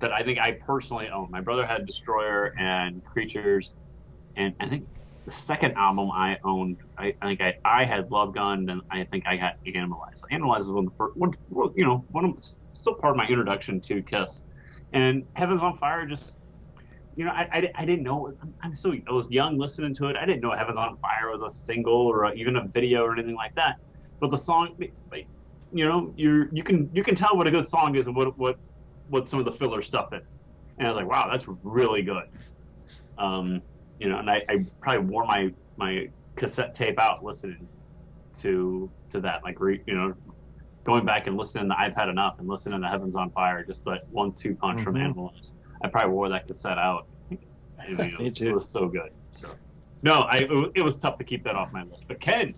that I think I personally owned. My brother had Destroyer and Creatures, and I think the second album I owned, I, I think I, I had Love Gun, and I think I got Animalize. So Animalize is one of the first, one, you know, one of still part of my introduction to Kiss, and Heavens on Fire just. You know, I, I, I didn't know. Was, I'm, I'm so I was young listening to it. I didn't know Heavens on Fire was a single or a, even a video or anything like that. But the song, like, you know, you you can you can tell what a good song is and what what what some of the filler stuff is. And I was like, wow, that's really good. Um, you know, and I, I probably wore my my cassette tape out listening to to that, like re, you know, going back and listening to I've Had Enough and listening to Heavens on Fire, just that one two punch from Mhm. Animalize. I probably wore that cassette out. I mean, it, Me was, too. it was so good. So no, I it was- it was tough to keep that off my list. But Ken,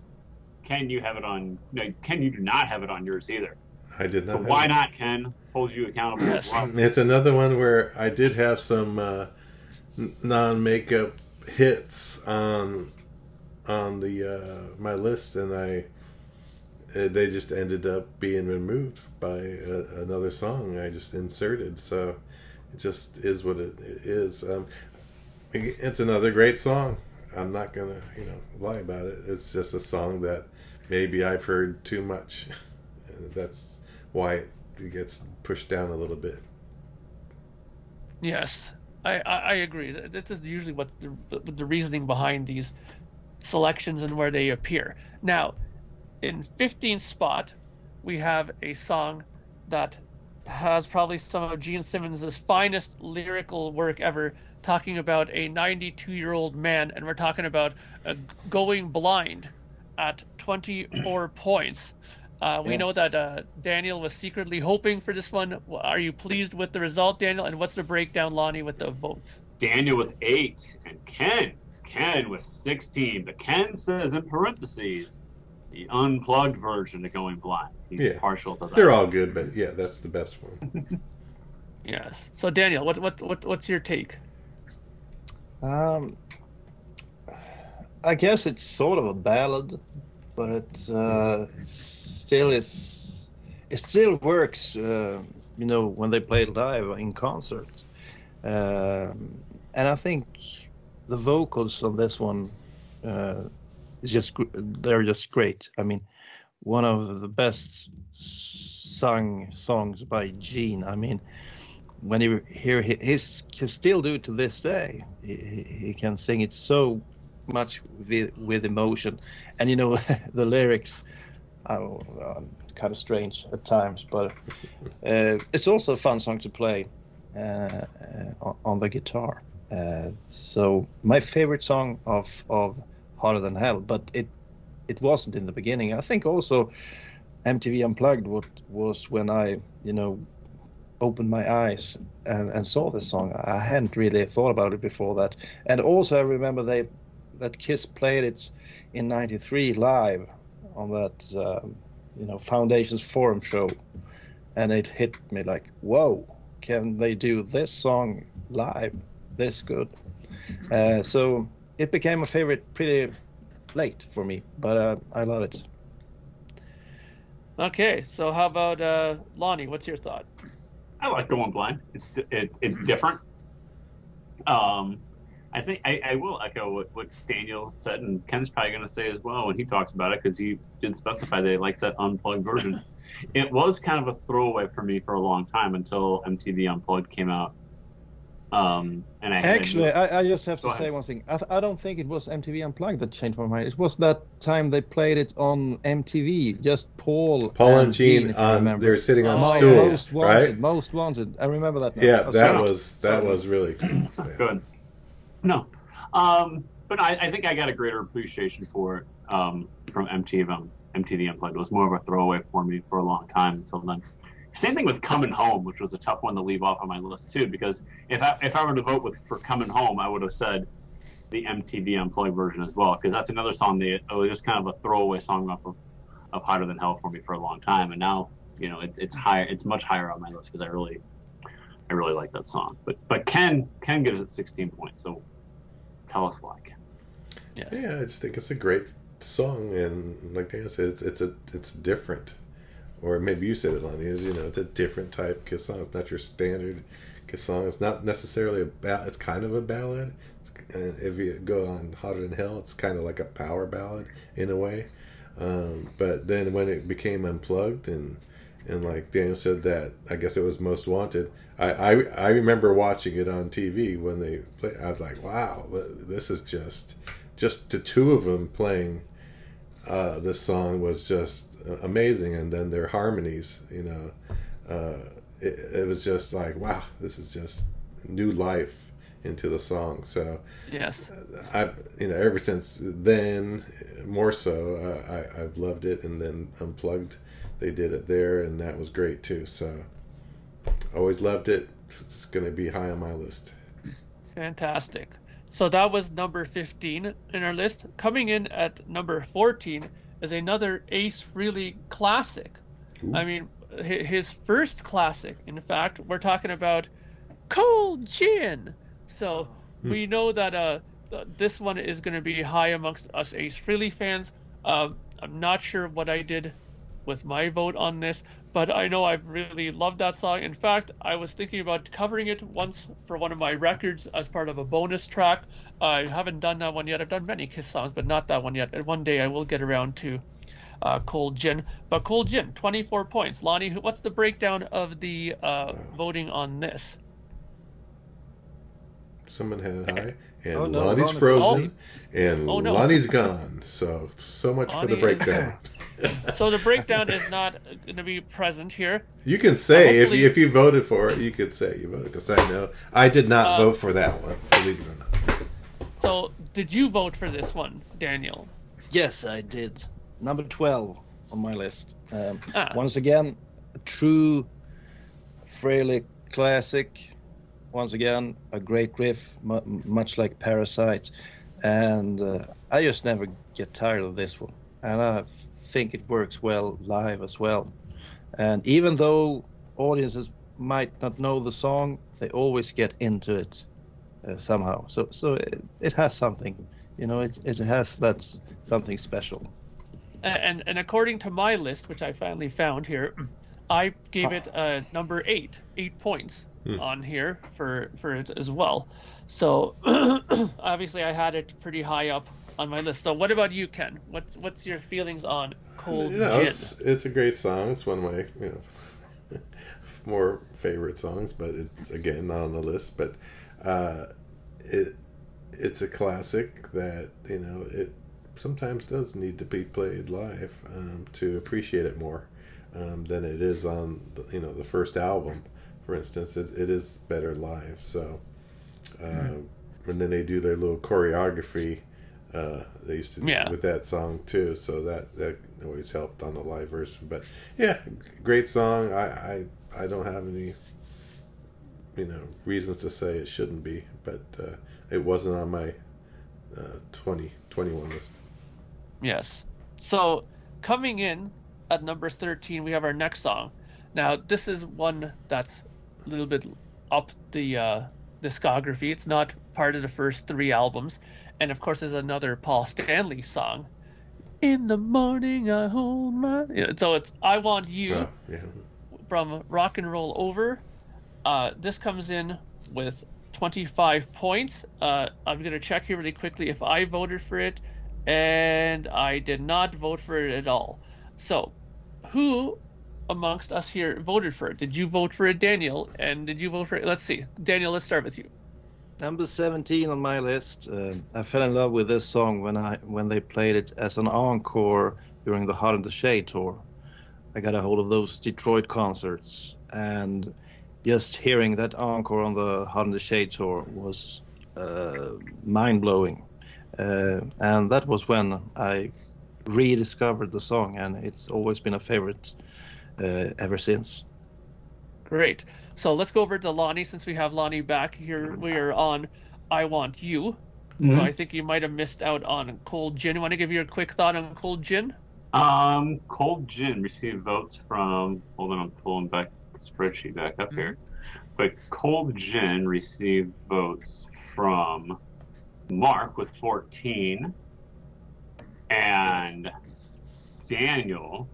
Ken, you have it on. No, Ken, you do not have it on yours either. I did not. So why it. not, Ken? Hold you accountable as Yes. well. It's another one where I did have some uh, non-makeup hits on on the uh, my list, and I uh, they just ended up being removed by a, another song I just inserted. So it just is what it, it is. Um, it's another great song. I'm not gonna you know lie about it. It's just a song that maybe I've heard too much. That's why it gets pushed down a little bit. Yes, I, I, I agree. This is usually what's the, the reasoning behind these selections and where they appear. Now, in 15th spot, we have a song that has probably some of Gene Simmons' finest lyrical work ever, talking about a 92 year old man, and we're talking about uh, going blind at 24 points. Uh, we know that uh, Daniel was secretly hoping for this one. Are you pleased with the result, Daniel? And what's the breakdown, Lonnie, with the votes? Daniel with eight, and Ken, Ken with 16. But Ken says in parentheses, the unplugged version of Going Blind. He's Yeah. partial to that. They're all good, but yeah, that's the best one. Yes. So Daniel, what what what what's your take? Um, I guess it's sort of a ballad, but it's, uh, still is. It still works, uh, you know, when they play live in concert. Um, and I think the vocals on this one uh, is just they're just great. I mean, one of the best sung songs by Gene. I mean, when you hear he, can still do it to this day. He, he, he can sing it so much with, with emotion, and you know the lyrics are um, kind of strange at times, but uh, it's also a fun song to play uh, uh, on- on the guitar. Uh, so my favorite song of of Hotter Than Hell, but it it wasn't in the beginning. I think also MTV Unplugged what was when I you know opened my eyes and, and saw this song. I hadn't really thought about it before that. And also I remember they that Kiss played it in '93 live on that um, you know Foundations Forum show, and it hit me like, whoa, can they do this song live this good? Uh, so it became a favorite pretty late for me, but uh, I love it. Okay, so how about uh, Lonnie? What's your thought? I like Going Blind. It's it's it's different. Um, I think I, I will echo what, what Daniel said, and Ken's probably going to say as well when he talks about it because he didn't specify that he likes that unplugged version. it was kind of a throwaway for me for a long time until MTV Unplugged came out Um, and I Actually, I, I just have to Go say one thing. I, th- I don't think it was MTV Unplugged that changed my mind. It was that time they played it on MTV. Just Paul, Paul and Gene, Gene if you on they're sitting on Oh, Mo- yeah, stools, most wanted, right? most wanted. I remember that now. Yeah, Oh, that was that was really cool. Yeah. Good. No. Um, but I, I think I got a greater appreciation for it um, from MTV, MTV Unplugged. It was more of a throwaway for me for a long time until then. Same thing with Coming Home, which was a tough one to leave off on my list too, because if I if I were to vote with for Coming Home, I would have said the MTV Unplugged version as well, because that's another song that it was just kind of a throwaway song off of, of Hotter Than Hell for me for a long time, and now you know it, it's higher, it's much higher on my list because I really I really like that song. But but Ken Ken gives it 16 points, so tell us why. Ken. Yes. Yeah, I just think it's a great song, and like Dan said, it's it's a it's different, or maybe you said it, Lonnie. Is you know it's a different type Kiss song. It's not your standard Kiss song. It's not necessarily a ballad. It's kind of a ballad. And if you go on Hotter Than Hell, it's kind of like a power ballad in a way. Um, but then when it became unplugged and and like Daniel said that I guess it was most wanted. I, I, I remember watching it on TV when they play. I was like, wow, this is just just the two of them playing uh, this song was just amazing, and then their harmonies, you know, uh, it, it was just like, wow, this is just new life into the song. So Yes. I, you know, ever since then, more so, uh, I, I've loved it. And then Unplugged, they did it there, and that was great too. So always loved it. It's going to be high on my list. Fantastic. So that was number 15 in our list. Coming in at number 14 is another Ace Frehley classic. Ooh. I mean, his first classic, in fact, we're talking about Cold Gin. So Hmm. we know that uh, this one is going to be high amongst us Ace Frehley fans. Um, I'm not sure what I did with my vote on this, but I know I've really loved that song. In fact, I was thinking about covering it once for one of my records as part of a bonus track. I haven't done that one yet. I've done many Kiss songs, but not that one yet. And one day I will get around to uh, Cold Gin. But Cold Gin, 24 points. Lonnie, what's the breakdown of the uh, voting on this? Someone had it high, and Oh, no, Lonnie's Lonnie- frozen, and Oh, no. Lonnie's gone. So so much for the Lonnie is- breakdown. So the breakdown is not going to be present here. You can say if you, if you voted for it, you could say you voted because I know I did not Uh, vote for that one. Believe it or not. So did you vote for this one, Daniel? Yes, I did. Number 12 on my list. Um, Ah. Once again, a true Frehley classic. Once again, a great riff, mu- much like Parasite. And uh, I just never get tired of this one. And I think it works well live as well. And even though audiences might not know the song, they always get into it uh, somehow. So, so it, it has something, you know, it, it has that's something special. And and according to my list, which I finally found here, I gave it uh, number eight, eight points Hmm. on here for for it as well. So obviously I had it pretty high up on my list. So what about you, Ken? What's what's your feelings on Cold No, Gin? it's it's a great song. It's one of my you know more favorite songs, but it's again not on the list. But uh, it it's a classic that you know it sometimes does need to be played live um, to appreciate it more um, than it is on the, you know the first album. For instance, it, it is better live. So uh, and then they do their little choreography. Uh, they used to do Yeah. with that song too, so that that always helped on the live version. But yeah, great song. I I, I don't have any you know reasons to say it shouldn't be, but uh, it wasn't on my uh, 20, 21 list. Yes. So coming in at number 13, we have our next song. Now, this is one that's a little bit up the uh, discography. It's not part of the first three albums. And of course, there's another Paul Stanley song. In the morning, I hold my. So it's I Want You Oh, yeah. from Rock and Roll Over. Uh, this comes in with 25 points. Uh, I'm going to check here really quickly if I voted for it, and I did not vote for it at all. So, who amongst us here voted for it? Did you vote for it, Daniel? And did you vote for it? Let's see. Daniel, let's start with you. Number 17 on my list. Uh, I fell in love with this song when I when they played it as an encore during the Hot in the Shade tour. I got a hold of those Detroit concerts, and just hearing that encore on the Hot in the Shade tour was uh, mind blowing. Uh, and that was when I rediscovered the song, and it's always been a favorite uh, ever since. Great. So let's go over to Lonnie since we have Lonnie back here. We are on I Want You. Mm-hmm. So I think you might have missed out on Cold Gin. Want to give you a quick thought on Cold Gin? Um, Cold Gin received votes from. Hold on, I'm pulling back the spreadsheet back up here. But Cold Gin received votes from Mark with 14 and Daniel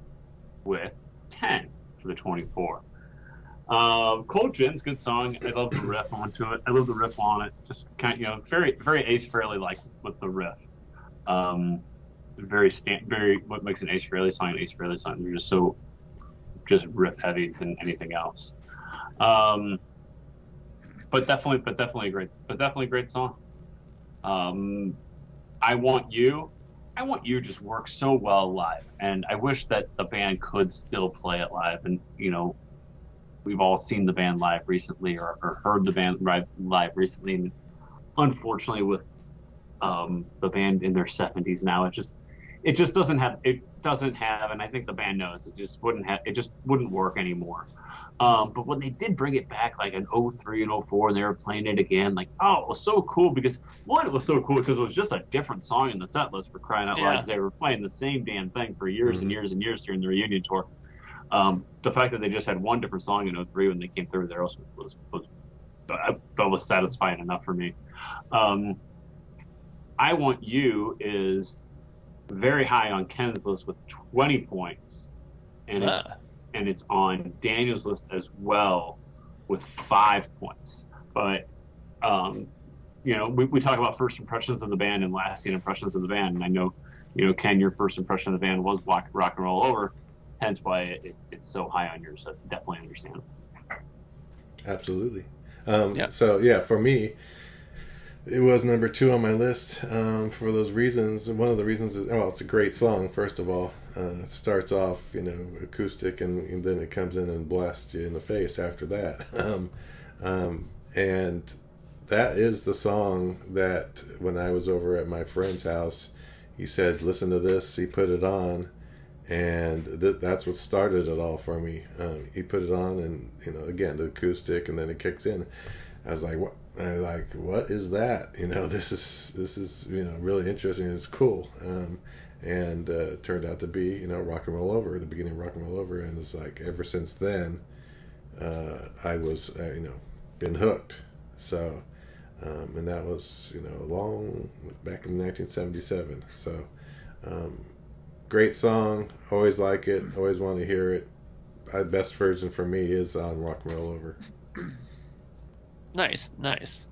with 10 for the 24. Um, Cold Gin's good song. I love the riff onto it. I love the riff on it. Just kind of, you know, very, very Ace Frehley like with the riff. Um, very stand, very what makes an Ace Frehley song an Ace Frehley song. They're just so just riff heavy than anything else. Um, but definitely, but definitely a great, but definitely great song. Um, I want you. I want you just works so well live, and I wish that the band could still play it live. And you know, we've all seen the band live recently, or, or heard the band live, live recently. And unfortunately, with um, the band in their 70s now, it just it just doesn't have it doesn't have, and I think the band knows it just wouldn't have it just wouldn't work anymore. Um, but when they did bring it back, like in 03 and 04, and they were playing it again, like, oh, it was so cool because one, it was so cool because it was just a different song in the set list for crying out loud Yeah. because they were playing the same damn thing for years and Mhm. years and years during the reunion tour. Um, the fact that they just had one different song in 03 when they came through there was, was, was uh, was satisfying enough for me. Um, I Want You is very high on Ken's list with 20 points. And it's Ah. and it's on Daniel's list as well with five points. But um, you know, we, we talk about first impressions of the band and lasting impressions of the band, and I know, you know, Ken, your first impression of the band was rock, rock and roll over, hence why it, it, it's so high on yours. That's definitely understandable. Absolutely. Um, Yeah. So yeah, for me, it was number two on my list um, for those reasons. One of the reasons is well, it's a great song. First of all, uh, it starts off you know acoustic, and, and then it comes in and blasts you in the face after that. Um, um, and that is the song that when I was over at my friend's house, he said, "Listen to this." He put it on, and th- that's what started it all for me. Um, he put it on, and you know, again the acoustic, and then it kicks in. I was like, "What?" I like, "What is that?" You know, this is this is you know really interesting. It's cool, um, and uh, turned out to be you know rock and roll over the beginning of rock and roll over, and it's like ever since then, uh, I was uh, you know been hooked. So. Um, and that was, you know, long back in 1977. So, um, great song. Always like it. Always want to hear it. Uh, best version for me is on Rock and Roll Over. Nice, nice.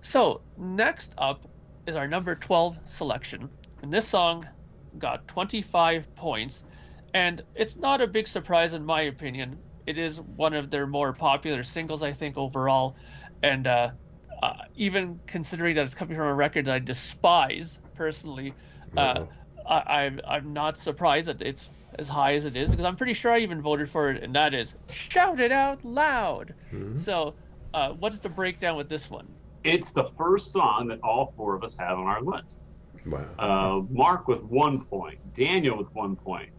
So next up is our number 12 selection. And this song got 25 points. And it's not a big surprise in my opinion. It is one of their more popular singles, I think, overall. And uh, uh, even considering that it's coming from a record that I despise personally, uh, Uh-oh. I, I'm I'm not surprised that it's as high as it is because I'm pretty sure I even voted for it, and that is "Shout It Out Loud." Mhm. So, uh, what's the breakdown with this one? It's the first song that all four of us have on our list. Wow. Uh, Mark with one point, Daniel with one point,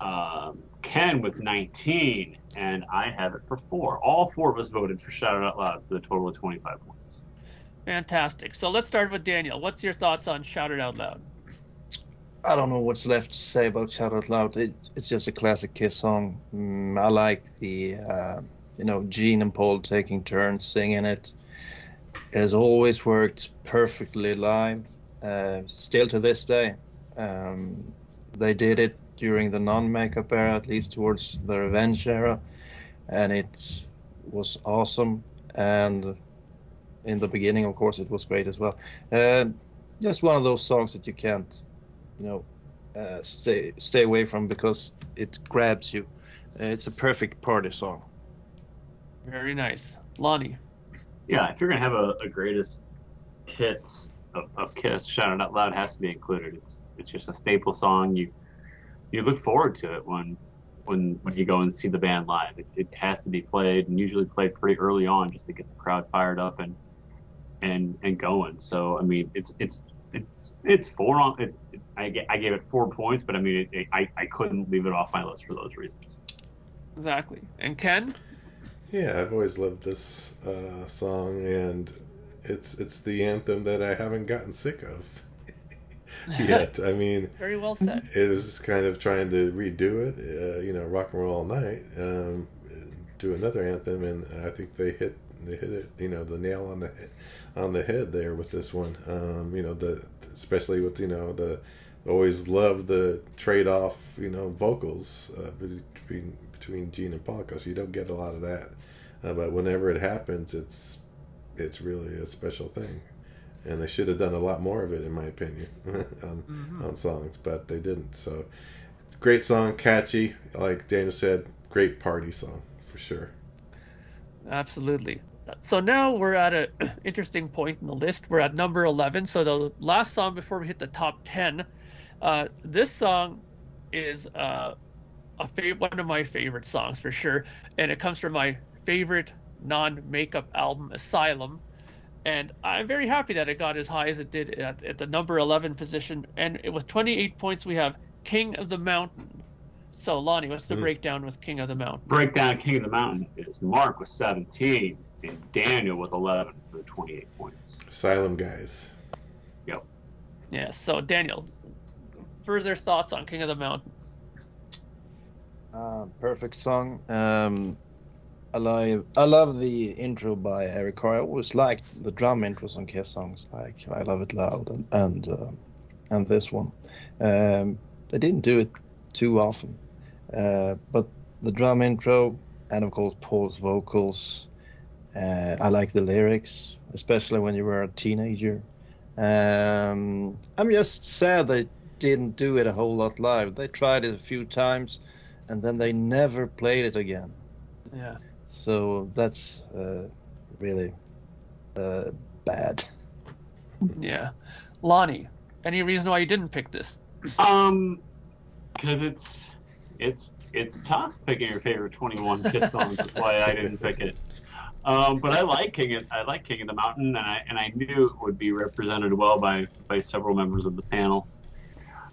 um, Ken with 19, and I have it for four. All four of us voted for Shout It Out Loud for the total of 25 points. Fantastic. So let's start with Daniel. What's your thoughts on "Shout It Out Loud"? I don't know what's left to say about Shout Out Loud. It, it's just a classic Kiss song. Mm, I like the, uh, you know, Gene and Paul taking turns singing it. It has always worked perfectly live, uh, still to this day. Um, they did it during the non-makeup era, at least towards the Revenge era, and it was awesome. And in the beginning, of course, it was great as well. Uh, just one of those songs that you can't you know uh, stay stay away from because it grabs you It's a perfect party song. Very nice, Lonnie. Yeah, if you're gonna have a, a greatest hits of, of Kiss, Shout It Out Loud has to be included. It's it's just a staple song. You you look forward to it when when when you go and see the band live. It, it has to be played and usually played pretty early on just to get the crowd fired up and and and going. So I mean, it's it's it's it's four on. It's, it, I, I gave it four points, but I mean, it, it, I I couldn't leave it off my list for those reasons. Exactly. And Ken? Yeah, I've always loved this uh, song, and it's it's the anthem that I haven't gotten sick of yet. I mean, very well said. It was just kind of trying to redo it, uh, you know, rock and roll all night, um, do another anthem, and I think they hit they hit it, you know, the nail on the head, on the head there with this one. Um, you know, the especially with you know the always love the trade off, you know, vocals uh, between between Gene and Paul because you don't get a lot of that. Uh, but whenever it happens, it's it's really a special thing, and they should have done a lot more of it, in my opinion, on mm-hmm. on songs, but they didn't. So, great song, catchy, like Daniel said, great party song for sure. Absolutely. So now we're at an interesting point in the list. We're at number 11. So the last song before we hit the top 10. Uh, this song is uh, a fav- one of my favorite songs for sure, and it comes from my favorite non-makeup album, Asylum. And I'm very happy that it got as high as it did at, at the number 11 position. And it, with 28 points, we have King of the Mountain. So, Lonnie, what's the mm. breakdown with King of the Mountain? Breakdown King of the Mountain is Mark with 17 and Daniel with 11 for 28 points. Asylum guys. Yep. Yeah, so Daniel, further thoughts on King of the Mountain? Uh, perfect song. Um, I love I love the intro by Eric Carr. I always liked the drum intros on Kiss songs, like I Love It Loud and and, uh, and this one. Um, they didn't do it too often, uh, but the drum intro and of course Paul's vocals. Uh, I like the lyrics, especially when you were a teenager. Um, I'm just sad they didn't do it a whole lot live. They tried it a few times and then they never played it again. Yeah. So that's uh, really uh, bad. Yeah. Lonnie, any reason why you didn't pick this? Um, because it's it's it's tough picking your favorite 21 Kiss songs. That's why I didn't pick it. Um, but I like King. Of, I like King of the Mountain, and I and I knew it would be represented well by by several members of the panel.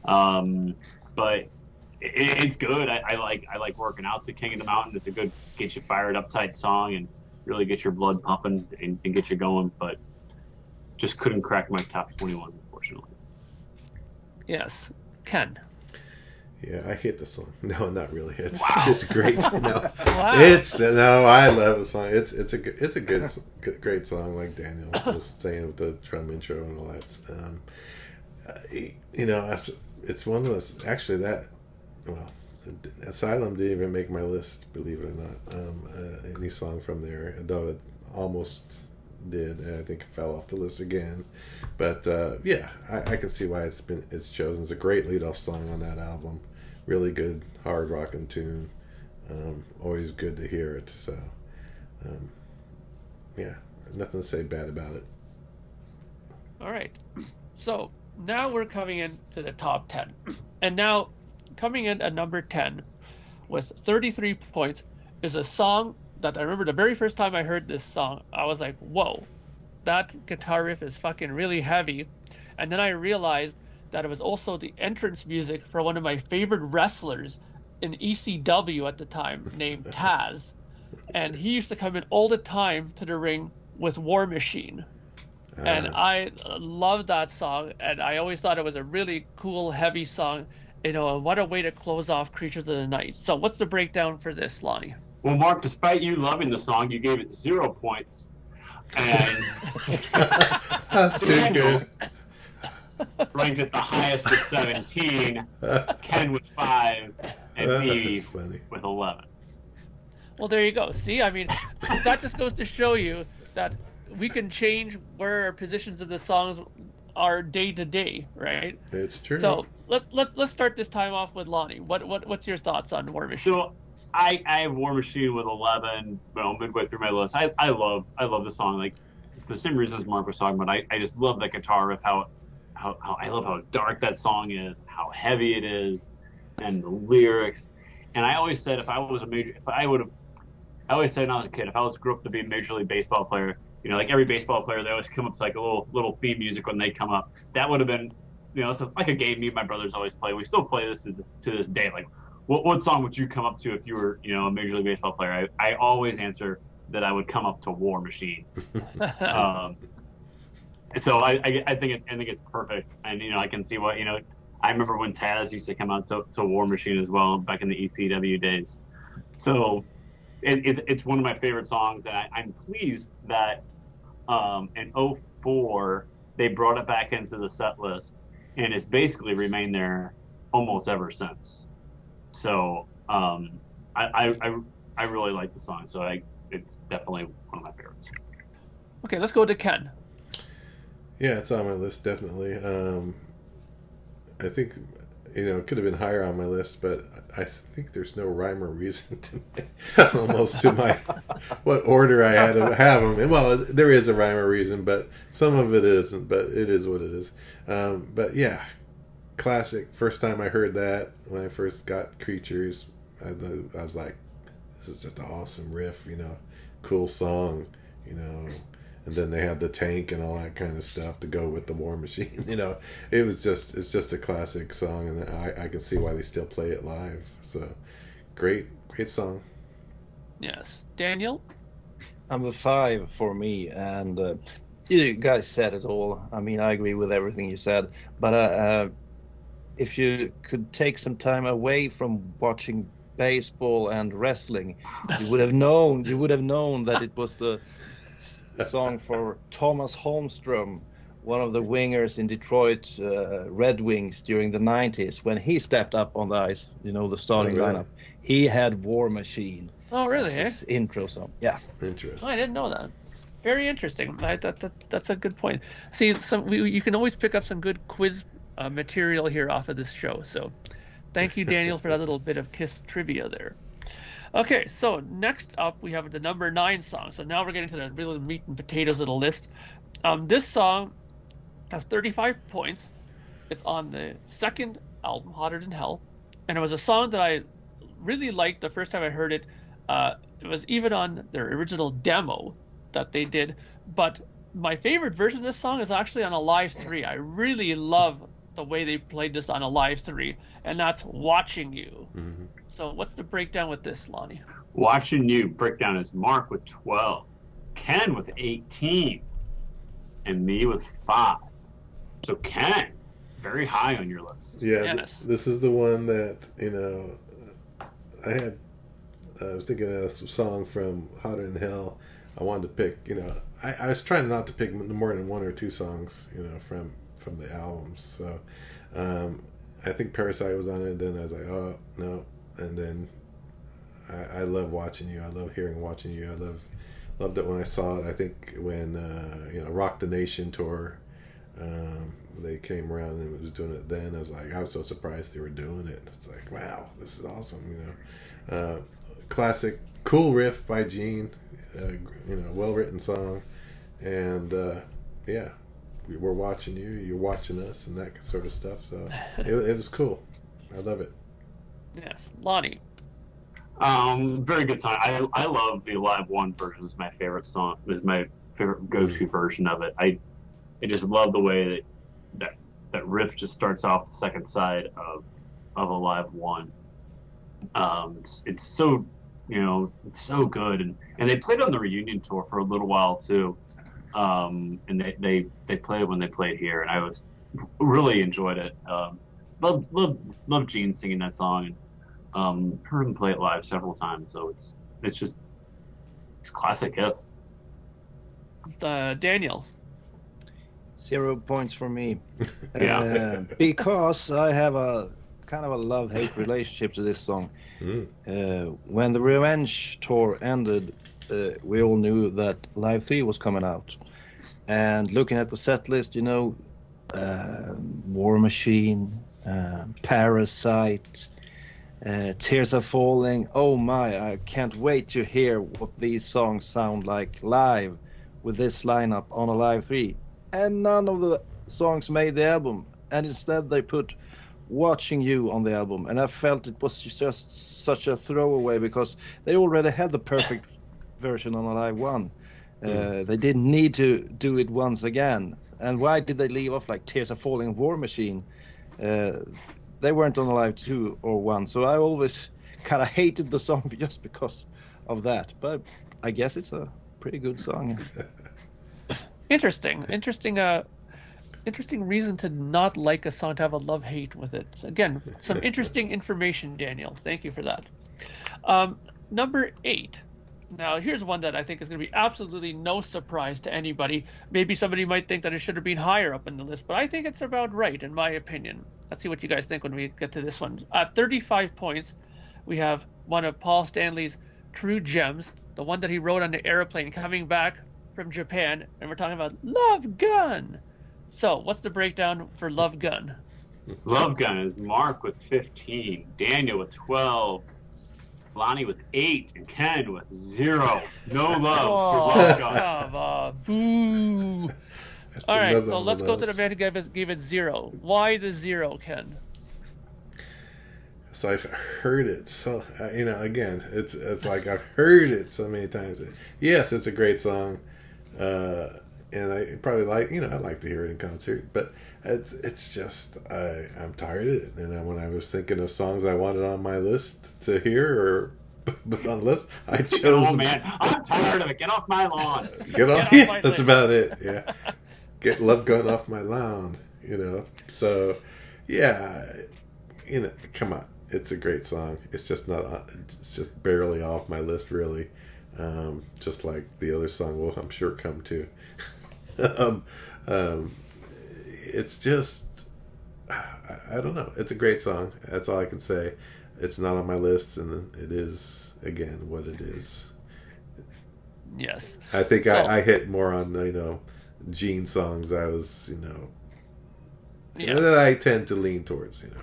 Um, but it, it's good. I, I, like I like working out to King of the Mountain. It's a good get you fired up tight song and really get your blood pumping and, and get you going. But just couldn't crack my top 21, unfortunately. Yes, Ken. Yeah, I hate the song. No, not really. It's wow. it's great. No, wow. it's no. I love the song. It's it's a it's a good, good great song. Like Daniel was saying with the drum intro and all that. Um, you know, it's one of those. Actually, that well, Asylum didn't even make my list, believe it or not. Um, uh, any song from there, though it almost did, and I think it fell off the list again. But uh, yeah, I, I, can see why it's been it's chosen. It's a great lead-off song on that album. Really good hard rocking tune. Um, always good to hear it. So um, yeah, nothing to say bad about it. All right, so now we're coming into the top ten, and now coming in at number 10 with 33 points is a song that I remember the very first time I heard this song, I was like, whoa, that guitar riff is fucking really heavy. And then I realized that it was also the entrance music for one of my favorite wrestlers in ECW at the time named Taz. And he used to come in all the time to the ring with War Machine. And ah. I loved that song, and I always thought it was a really cool, heavy song you know, what a way to close off Creatures of the Night. So, what's the breakdown for this, Lonnie? Well, Mark, despite you loving the song, you gave it zero points. And that's too good. Ranked at the highest with 17, Ken with 5, and me with 11. Well, there you go. See, I mean, that just goes to show you that we can change where our positions of the songs are day to day, right? It's true. So let let let's start this time off with Lonnie. What what what's your thoughts on War Machine? So I I have War Machine with 11, you know, midway through my list. I, I love I love the song like the same reasons Mark was talking about. I, I just love that guitar riff. How, how how I love how dark that song is, how heavy it is, and the lyrics. And I always said if I was a major, if I would have, I always said when I was a kid, if I was grew up to be a major league baseball player, you know, like every baseball player, they always come up to like a little little theme music when they come up. That would have been, you know, it's like a game me and my brothers always play. We still play this to this, to this day. Like what, what song would you come up to if you were, you know, a Major League Baseball player? I, I always answer that I would come up to War Machine. um, so I, I, I, think it, I think it's perfect, and you know, I can see what you know. I remember when Taz used to come out to, to War Machine as well back in the ECW days. So it, it's it's one of my favorite songs, and I, am pleased that um, in 04 they brought it back into the set list, and it's basically remained there almost ever since. So um, I, I, I really like the song. So I it's definitely one of my favorites. Okay, let's go to Ken. Yeah, it's on my list definitely. Um, I think you know it could have been higher on my list, but I think there's no rhyme or reason to almost to my what order I had to have them. And well, there is a rhyme or reason, but some of it isn't. But it is what it is. Um, but yeah, classic. First time I heard that when I first got Creatures, I, I was like, this is just an awesome riff, you know, cool song, you know. And then they had the tank and all that kind of stuff to go with the War Machine. You know, it was just it's just a classic song, and I, I can see why they still play it live. So great, great song. Yes, Daniel. Number five for me, and uh, you guys said it all. I mean, I agree with everything you said, but uh, uh, if you could take some time away from watching baseball and wrestling, you would have known you would have known that it was the song for Thomas Holmstrom, one of the wingers in Detroit uh, Red Wings during the 90s when he stepped up on the ice, you know, the starting oh, really? lineup. He had War Machine. Oh, really? Eh? His intro song. Yeah. Interesting. Oh, I didn't know that. Very interesting. I, that, that, that's a good point. See, some we, you can always pick up some good quiz uh, material here off of this show. So thank you, Daniel, for that little bit of Kiss trivia there. Okay, so next up we have the number nine song. So now we're getting to the really meat and potatoes of the list. Um, this song has 35 points. It's on the second album, Hotter Than Hell, and it was a song that I really liked the first time I heard it. Uh, it was even on their original demo that they did, but my favorite version of this song is actually on Alive Three. I really love the way they played this on Alive Three, and that's watching you. Mm-hmm. So what's the breakdown with this, Lonnie? Watching you breakdown is Mark with twelve, Ken with eighteen, and me with five. So Ken, very high on your list. Yeah, yes. th- this is the one that you know. I had. I was thinking of a song from Hotter Than Hell. I wanted to pick. You know, I, I was trying not to pick more than one or two songs. You know, from from the albums. So um, I think Parasite was on it. Then I was like, oh no, and then I, I love watching you. I love hearing watching you. I love loved it when I saw it. I think when uh, you know Rock the Nation tour. Um, they came around and was doing it then. I was like, I was so surprised they were doing it. It's like, wow, this is awesome, you know. Uh, classic, cool riff by Gene, uh, you know, well written song, and uh, yeah, we're watching you, you're watching us, and that sort of stuff. So it, it was cool. I love it. Yes, Lonnie. Um, very good song. I I love the live one version. Is my favorite song. Is my favorite go-to mm. version of it. I I just love the way that that that riff just starts off the second side of of Alive One. Um, it's it's so you know it's so good and and they played on the reunion tour for a little while too. Um, and they, they they played when they played here, and I was really enjoyed it. Um, love love love Gene singing that song, and um, heard him play it live several times. So it's it's just it's classic hits. Uh, Daniel. Zero points for me. yeah. Uh, because I have a kind of a love hate relationship to this song. Mm. Uh, when the Revenge tour ended, uh, we all knew that Live 3 was coming out. And looking at the set list, you know, uh, War Machine, uh, Parasite, Uh, Tears are falling. Oh my! I can't wait to hear what these songs sound like live with this lineup on Alive Three. And none of the songs made the album, and instead they put "Watching You" on the album, and I felt it was just such a throwaway because they already had the perfect version on Alive One. Uh, they didn't need to do it once again. And why did they leave off like Tears Are Falling, War Machine? Uh, they weren't on Alive Two or one, so I always kind of hated the song just because of that. But I guess it's a pretty good song. Interesting, interesting. Uh, interesting reason to not like a song to have a love hate with it. Again, some interesting information, Daniel. Thank you for that. Um, number eight. Now, here's one that I think is going to be absolutely no surprise to anybody. Maybe somebody might think that it should have been higher up in the list, but I think it's about right, in my opinion. Let's see what you guys think when we get to this one. At 35 points, we have one of Paul Stanley's true gems, the one that he wrote on the airplane coming back from Japan, and we're talking about Love Gun. So, what's the breakdown for Love Gun? Love Gun is Mark with 15, Daniel with 12, Lonnie with 8, and Ken with 0. No love Oh, Love Gun. come on. Boo. That's All right, so let's go to the man who gave it, gave it zero. Why the zero, Ken? So I've heard it so uh, you know again it's it's like I've heard it so many times. Yes, it's a great song, uh, and I probably like you know I like to hear it in concert, but it's it's just I I'm tired of it. And then when I was thinking of songs I wanted on my list to hear or put on the list, I chose. Oh man, I'm tired of it. Get off my lawn. Get off. off yeah, that's about it. Yeah. Get Love Gun off my lawn. You know. So, yeah. You know, come on. It's a great song. It's just not. It's just barely off my list, really. Um, just like the other song will, I'm sure, come to. um, um, it's just. I, I don't know. It's a great song. That's all I can say. It's not on my list, and it is again what it is. Yes. I think So- I, I hit more on you know Gene songs. I was you know Yeah. that I tend to lean towards. You know,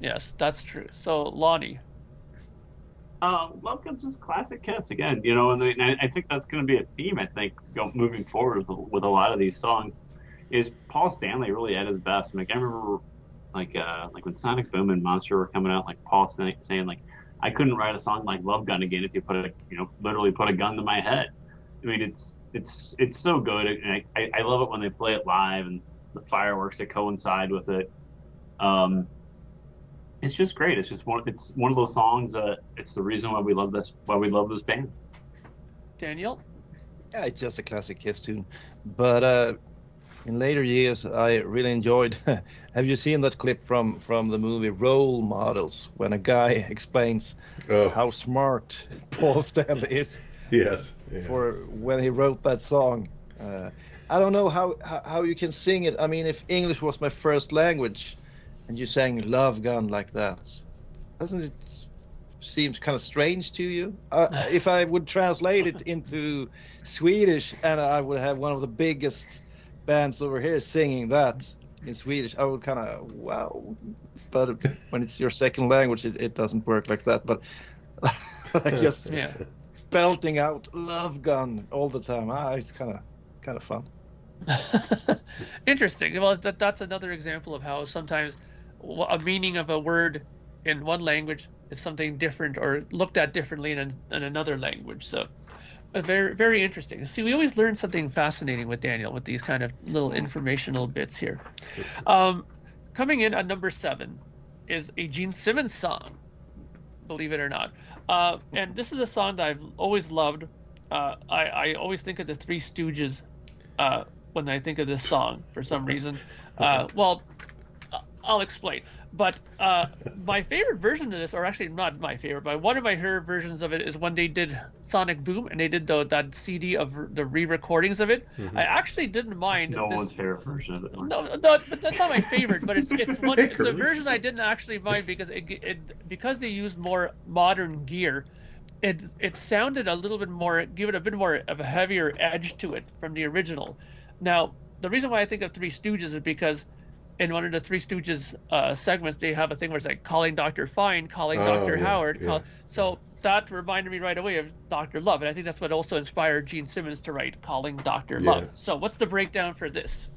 Yes, that's true. So, Lonnie. Um, Love Gun's just classic Kiss again, you know, and, I, I think that's going to be a theme. I think go, moving forward with, with a lot of these songs is Paul Stanley really at his best. Like I remember, like uh, like when Sonic Boom and Monster were coming out, like Paul Stanley saying like I couldn't write a song like Love Gun again if you put a you know literally put a gun to my head. I mean, it's it's it's so good, and I, I, I love it when they play it live and the fireworks that coincide with it. Um, it's just great. It's just one. It's one of those songs that it's the reason why we love this. Why we love this band. Daniel? Yeah, it's just a classic Kiss tune. But uh, in later years, I really enjoyed. have you seen that clip from from the movie Role Models when a guy explains oh how smart Paul Stanley is yes, yes. for when he wrote that song? Uh, I don't know how, how how you can sing it. I mean, if English was my first language, and you sang "Love Gun" like that, doesn't it seems kind of strange to you? Uh, if I would translate it into Swedish, and I would have one of the biggest bands over here singing that in Swedish, I would kind of wow. But when it's your second language, it, it doesn't work like that. But like just Yeah. belting out "Love Gun" all the time, ah, it's kind of kind of fun. Interesting. Well, that, that's another example of how sometimes a meaning of a word in one language is something different or looked at differently in, an, in another language. So, very very interesting. See, we always learn something fascinating with Daniel with these kind of little informational bits here. Um, coming in at number seven is a Gene Simmons song, believe it or not. Uh, and this is a song that I've always loved. Uh, I, I always think of the Three Stooges uh, when I think of this song for some reason. Uh, well, I'll explain. But uh, my favorite version of this, or actually not my favorite, but one of my favorite versions of it is when they did Sonic Boom and they did the, that CD of the re-recordings of it. I actually didn't It's mind. no this, one's favorite version of it. no, no, but that's not my favorite. But it's it's one it's a version I didn't actually mind because it, it because they used more modern gear. It it sounded a little bit more, give it a bit more of a heavier edge to it from the original. Now, the reason why I think of Three Stooges is because in one of the Three Stooges uh, segments, they have a thing where it's like calling Doctor Fine, calling Oh, Doctor yeah, Howard. yeah, Call... So that reminded me right away of Doctor Love, and I think that's what also inspired Gene Simmons to write "Calling Doctor Yeah. Love." So what's the breakdown for this?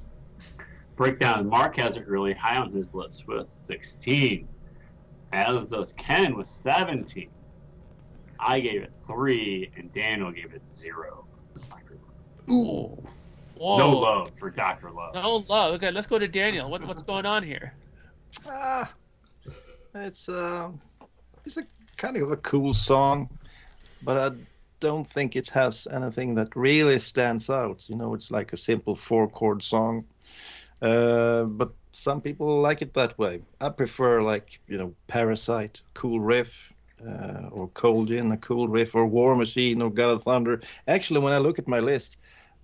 Breakdown. Mark has it really high on his list with 16, as does Ken with 17. I gave it three, and Daniel gave it zero. Ooh. Whoa. No love for Doctor Love. No love. Okay, let's go to Daniel. What, what's going on here? Ah, it's uh, it's a kind of a cool song, but I don't think it has anything that really stands out. You know, it's like a simple four chord song, uh, but some people like it that way. I prefer like you know Parasite, cool riff. Uh, or Cold Gin, a cool riff, or War Machine, or God of Thunder. Actually, when I look at my list,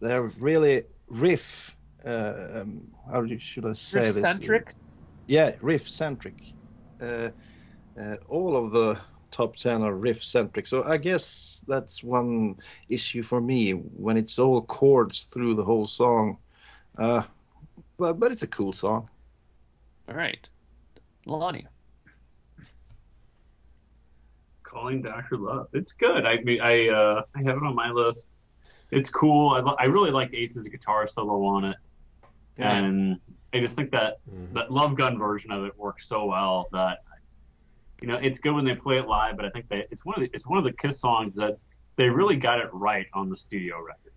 they're really riff. Uh, um, how should I say this? Riff-centric? Yeah, riff centric. Uh, uh, all of the top 10 are riff centric. So I guess that's one issue for me when it's all chords through the whole song. Uh, but, but it's a cool song. All right. Lonnie. Calling Doctor Love. It's good. I mean, I uh, I have it on my list. It's cool. I, lo- I really like Ace's guitar solo on it, Yeah. and I just think that Mhm. that Love Gun version of it works so well that you know it's good when they play it live. But I think that it's one of the, it's one of the Kiss songs that they really got it right on the studio record.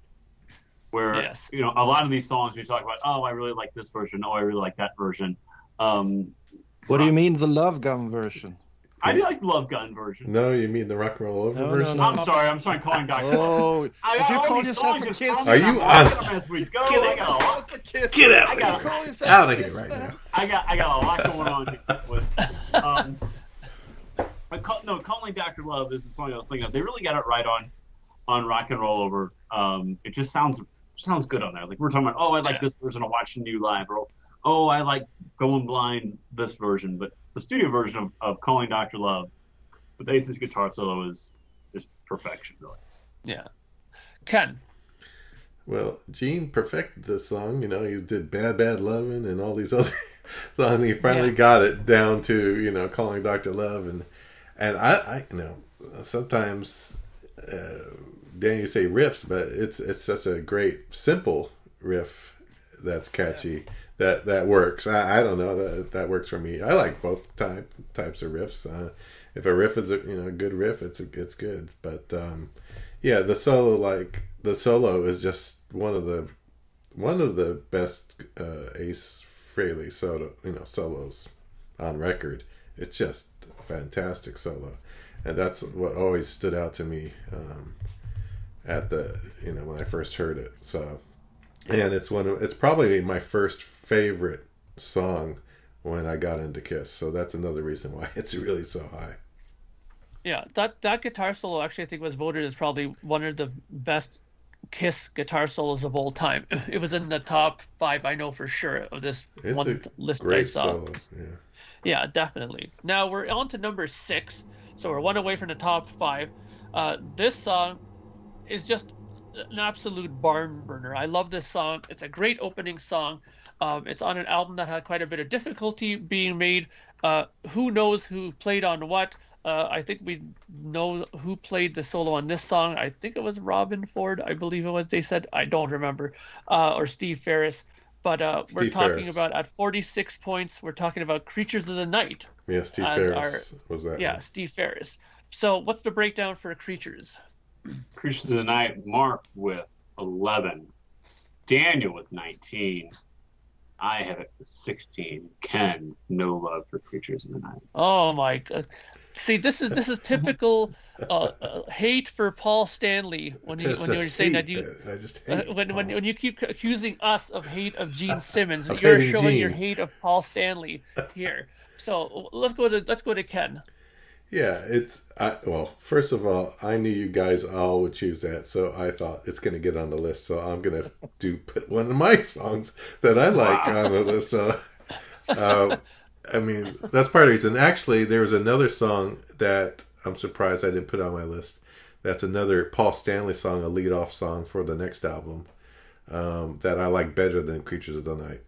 Where Yes. you know a lot of these songs we talk about, oh, I really like this version. Oh, I really like that version. Um, What do you mean the Love Gun version? I do like the Love Gun version. No, you mean the rock and roll over No, no, version? no. I'm sorry. I'm sorry. Calling Doctor Oh, I if got you all call these yourself songs a Kiss Are you on- as we go. Get I got a lot. Get out. I got- call yourself Out a of here right fan? now. I got I got a lot going on here. With, um, but call, no, calling Doctor Love is the song I was thinking of. They really got it right on on Rock and Roll Over. Um, it just sounds sounds good on there. Like we're talking about, oh, I like Yeah. this version of Watching You Live, or oh, I like Going Blind this version. But the studio version of, of Calling Doctor Love with Ace's guitar solo is is perfection, really. Yeah. Ken. Well, Gene perfected this song. You know, he did "Bad Bad Lovin'" and all these other songs. And he finally Yeah. got it down to you know calling Doctor Love and and I, I you know sometimes uh, Dan you say riffs, but it's it's such a great simple riff that's catchy that that works. I, I don't know that that works for me. I like both type types of riffs. Uh, if a riff is a you know a good riff, it's a, it's good. But um, yeah, the solo like the solo is just one of the one of the best uh, Ace Frehley solo you know solos on record. It's just a fantastic solo, and that's what always stood out to me um, at the you know when I first heard it. So, and it's one of it's probably my first favorite song when I got into Kiss. So that's another reason why it's really so high. Yeah, that that guitar solo actually I think was voted as probably one of the best Kiss guitar solos of all time. It was in the top five, I know for sure, of this It's one list I saw. solo. Yeah. Yeah, definitely. Now we're on to number six, so we're one away from the top five. Uh, this song is just an absolute barn burner. I love this song. It's a great opening song. Um, it's on an album that had quite a bit of difficulty being made. Uh, who knows who played on what? Uh, I think we know who played the solo on this song. I think it was Robben Ford. I believe it was. They said I don't remember, uh, or Steve Farris. But uh, we're Steve talking Farris. about at 46 points. We're talking about Creatures of the Night. Yeah, Steve Farris was that. Yeah, one. Steve Farris. So what's the breakdown for Creatures? Creatures of the Night, Mark with 11. Daniel with 19. I have it with 16. Ken, no love for Creatures of the Night. Oh my god. See, this is this is typical uh, uh, hate for Paul Stanley when you when you're just saying that you I just uh, hate when when Paul. when you keep accusing us of hate of Gene Simmons, you're hating showing your hate of Paul Stanley here. So let's go to let's go to Ken. Yeah, it's I, well. First of all, I knew you guys all would choose that, so I thought it's going to get on the list. So I'm going to do put one of my songs that I like Wow. on the list. So, uh, I mean, that's part of the reason. Actually, there was another song that I'm surprised I didn't put on my list. That's another Paul Stanley song, a lead off song for the next album um, that I like better than Creatures of the Night.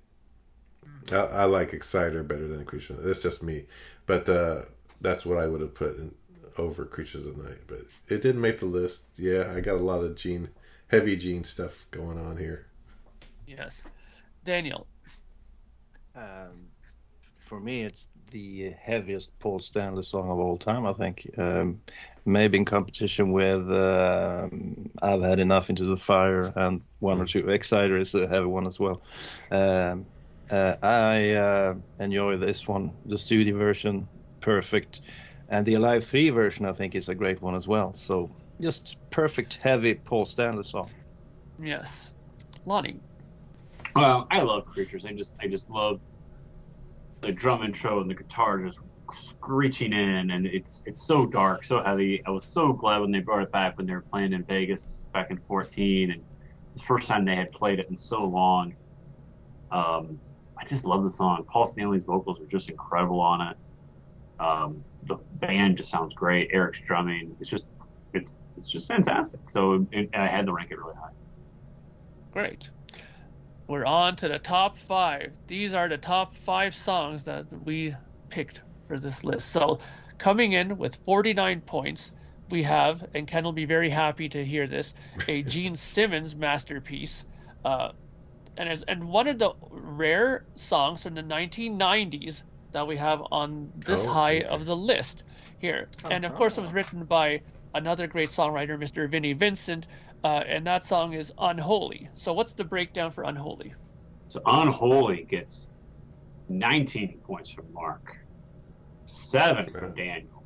I, I like Exciter better than Creature. That's just me, but uh, that's what I would have put in, over Creatures of the Night. But it didn't make the list. Yeah, I got a lot of Gene, heavy Gene stuff going on here. Yes, Daniel. Um, for me, it's the heaviest Paul Stanley song of all time. I think um, maybe in competition with um, "I've Had Enough" into the fire and one or two. Exciter is a heavy one as well. Um, uh, I uh, enjoy this one, the studio version, perfect, and the Alive Three version I think is a great one as well. So just perfect heavy Paul Stanley song. Yes, Lonnie. Well, I love creatures. I just I just love the drum intro and the guitar just screeching in, and it's it's so dark, so heavy. I was so glad when they brought it back when they were playing in Vegas back in 14, and the first time they had played it in so long. Um, I just love the song. Paul Stanley's vocals are just incredible on it. Um, the band just sounds great. Eric's drumming. It's just it's it's just fantastic. So it, I had to rank it really high. Great. We're on to the top five. These are the top five songs that we picked for this list. So coming in with 49 points, we have, and Ken will be very happy to hear this, a Gene Simmons masterpiece. Uh, and, and one of the rare songs from the 1990s that we have on this Oh, high okay. of the list here. And of course, it was written by another great songwriter, Mr. Vinnie Vincent, uh, and that song is Unholy. So, what's the breakdown for Unholy? So Unholy gets 19 points from Mark, seven from Daniel,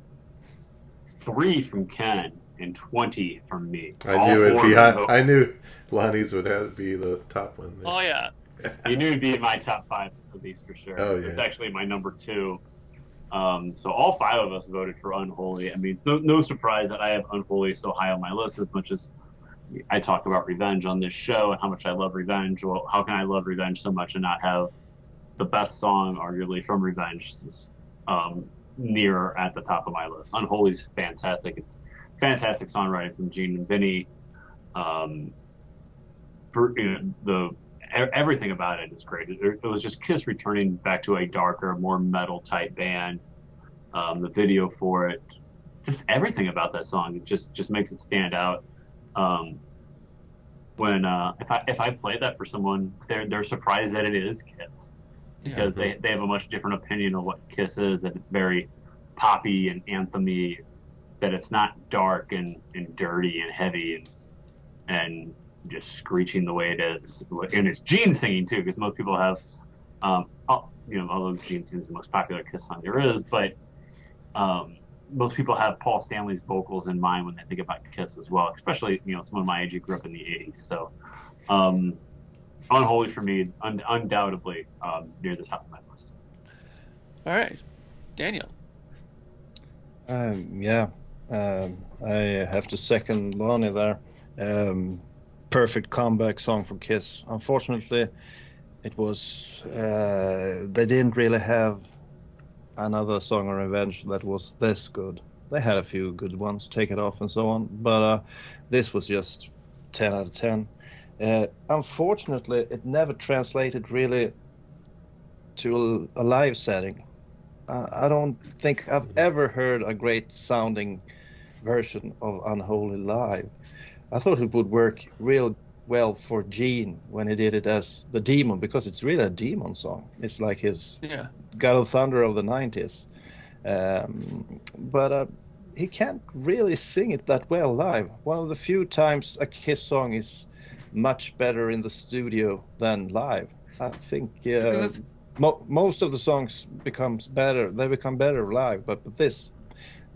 three from Ken, and 20 from me. I All knew it'd be. of I, I knew Lonnie's would have to be the top one. There. Oh, yeah. You knew it'd be in my top five at least for sure. Oh, It's actually my number two. Um, so all five of us voted for Unholy. I mean, no, no surprise that I have Unholy so high on my list as much as I talk about Revenge on this show and how much I love Revenge. Well, how can I love Revenge so much and not have the best song, arguably, from Revenge um, near at the top of my list? Unholy's fantastic. It's fantastic songwriting from Gene and Vinnie. Um, for, you know, the everything about it is great. It, it was just Kiss returning back to a darker, more metal type band. Um, the video for it, just everything about that song, it just just makes it stand out. Um, when uh, if I if I play that for someone, they're they're surprised that it is Kiss because they, they have a much different opinion of what Kiss is, and it's very poppy and anthemy. That it's not dark and, and dirty and heavy and and just screeching the way it is. And it's Gene singing too, because most people have, um, oh, you know, although Gene sings the most popular Kiss song there is, but um, most people have Paul Stanley's vocals in mind when they think about Kiss as well, especially you know someone my age who grew up in the '80s. So, um, Unholy for me, un- undoubtedly um, near the top of my list. All right. Daniel. Um, yeah, um, I have to second Lonnie there. Um, perfect comeback song for Kiss. Unfortunately, it was uh, they didn't really have another song of revenge that was this good. They had a few good ones, Take It Off and so on, but uh, this was just 10 out of 10. Uh, unfortunately, it never translated really to a, live setting. I don't think I've ever heard a great sounding version of Unholy live. I thought it would work real well for Gene when he did it as the demon because it's really a demon song. It's like his Yeah. God of Thunder of the 90s. Um, but uh, he can't really sing it that well live. One of the few times a Kiss song is much better in the studio than live. I think uh, mo- most of the songs becomes better. They become better live, but, but this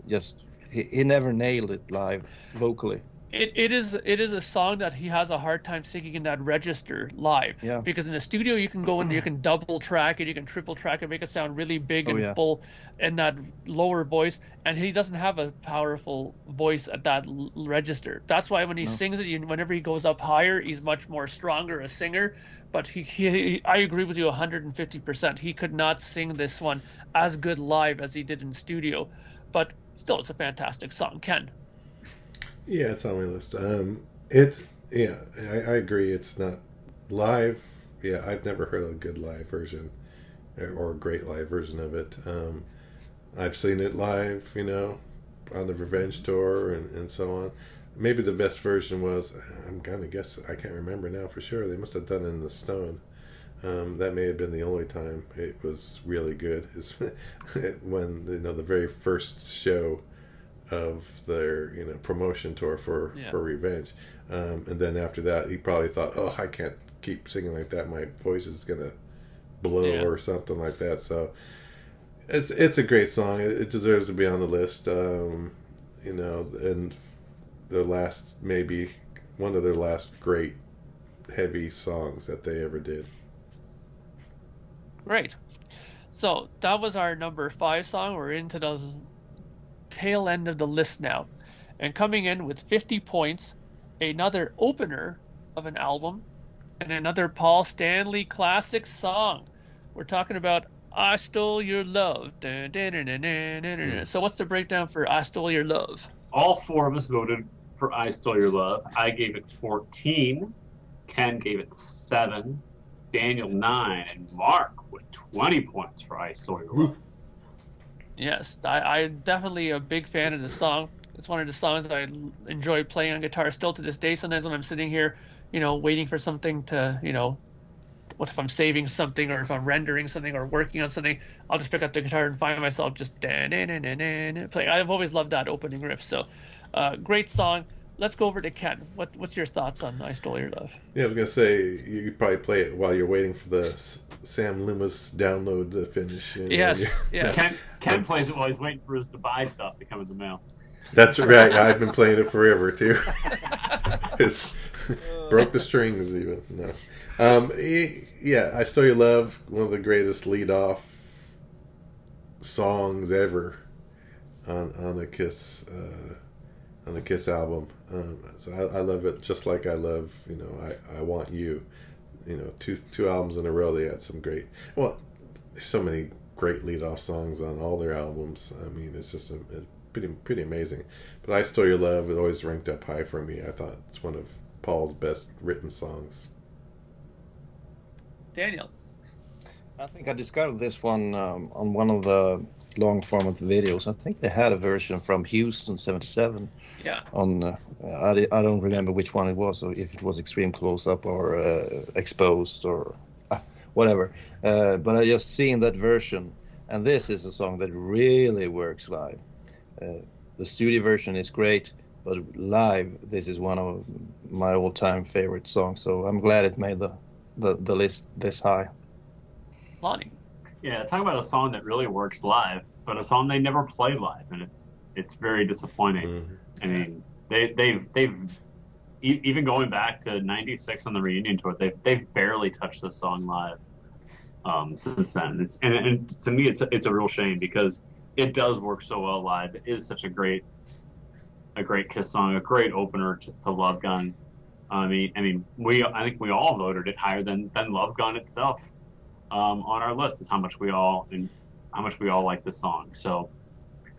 just he, he never nailed it live vocally. It, it is it is a song that he has a hard time singing in that register live. Yeah. because in the studio you can go in you can double track it you can triple track it make it sound really big Oh, and yeah. full in that lower voice. And he doesn't have a powerful voice at that l- register. That's why when he No. sings it you- whenever he goes up higher he's much more stronger a singer. But he, he I agree with you 150% he could not sing this one as good live as he did in studio. But still it's a fantastic song. Ken Yeah, it's on my list. Um, it, yeah, I, I agree. It's not live. Yeah, I've never heard a good live version. or, a great live version of it. Um, I've seen it live, you know, on the Revenge tour and, and so on. Maybe the best version was I'm gonna guess I can't remember now for sure. They must have done in the Stone. Um, that may have been the only time it was really good. Is when you know the very first show of their you know promotion tour for Yeah. for Revenge, um, and then after that he probably thought, oh, I can't keep singing like that. My voice is gonna blow Yeah. or something like that. So it's it's a great song. It, it deserves to be on the list. Um, you know, and the last maybe one of their last great heavy songs that they ever did. Great. So that was our number five song. We're into the tail end of the list now. And coming in with 50 points, another opener of an album, and another Paul Stanley classic song. We're talking about I Stole Your Love. Dun, dun, dun, dun, dun, dun, dun. Hmm. So, what's the breakdown for I Stole Your Love? All four of us voted for I Stole Your Love. I gave it 14. Ken gave it 7. Daniel 9. And Mark with 20 points for I Stole Your Love. Yes, I, I'm definitely a big fan of the song. It's one of the songs that I enjoy playing on guitar still to this day. Sometimes when I'm sitting here, you know, waiting for something to, you know, what if I'm saving something or if I'm rendering something or working on something, I'll just pick up the guitar and find myself just playing. I've always loved that opening riff. So, uh, great song. Let's go over to Ken. What what's your thoughts on "I Stole Your Love"? Yeah, I was gonna say you could probably play it while you're waiting for the S- Sam Loomis download to finish. you know, Yes, and yes. Ken, Ken plays it while he's waiting for his Dubai stuff to come in the mail. That's right. I've been playing it forever too. it's broke the strings even. No, um, yeah. I still your love. One of the greatest lead off songs ever on on a Kiss uh, on the Kiss album. Um, so I, I love it just like I love you know I I want you. You know, two two albums in a row. They had some great. Well, there's so many great lead off songs on all their albums. I mean, it's just a, it's pretty pretty amazing. But I Stole Your Love it always ranked up high for me. I thought it's one of Paul's best written songs. Daniel. I think I discovered this one um, on one of the long format videos. I think they had a version from Houston '77 Yeah. on. Uh, I, I don't remember which one it was, or if it was Extreme Close Up or uh, Exposed or uh, whatever. Uh, but I just seen that version, and this is a song that really works live. Uh, the studio version is great, but live, this is one of my all-time favorite songs. So I'm glad it made the the, the list this high. Lonnie. Yeah, talking about a song that really works live, but a song they never play live, and it, it's very disappointing. Mhm. I mean, they, they've they've even going back to '96 on the reunion tour, they've they've barely touched this song live um, since then. It's and, and to me, it's a, it's a real shame because it does work so well live. It is such a great a great Kiss song, a great opener to, to Love Gun. I mean, I mean, we I think we all voted it higher than than Love Gun itself um, on our list. Is how much we all and how much we all like this song. So,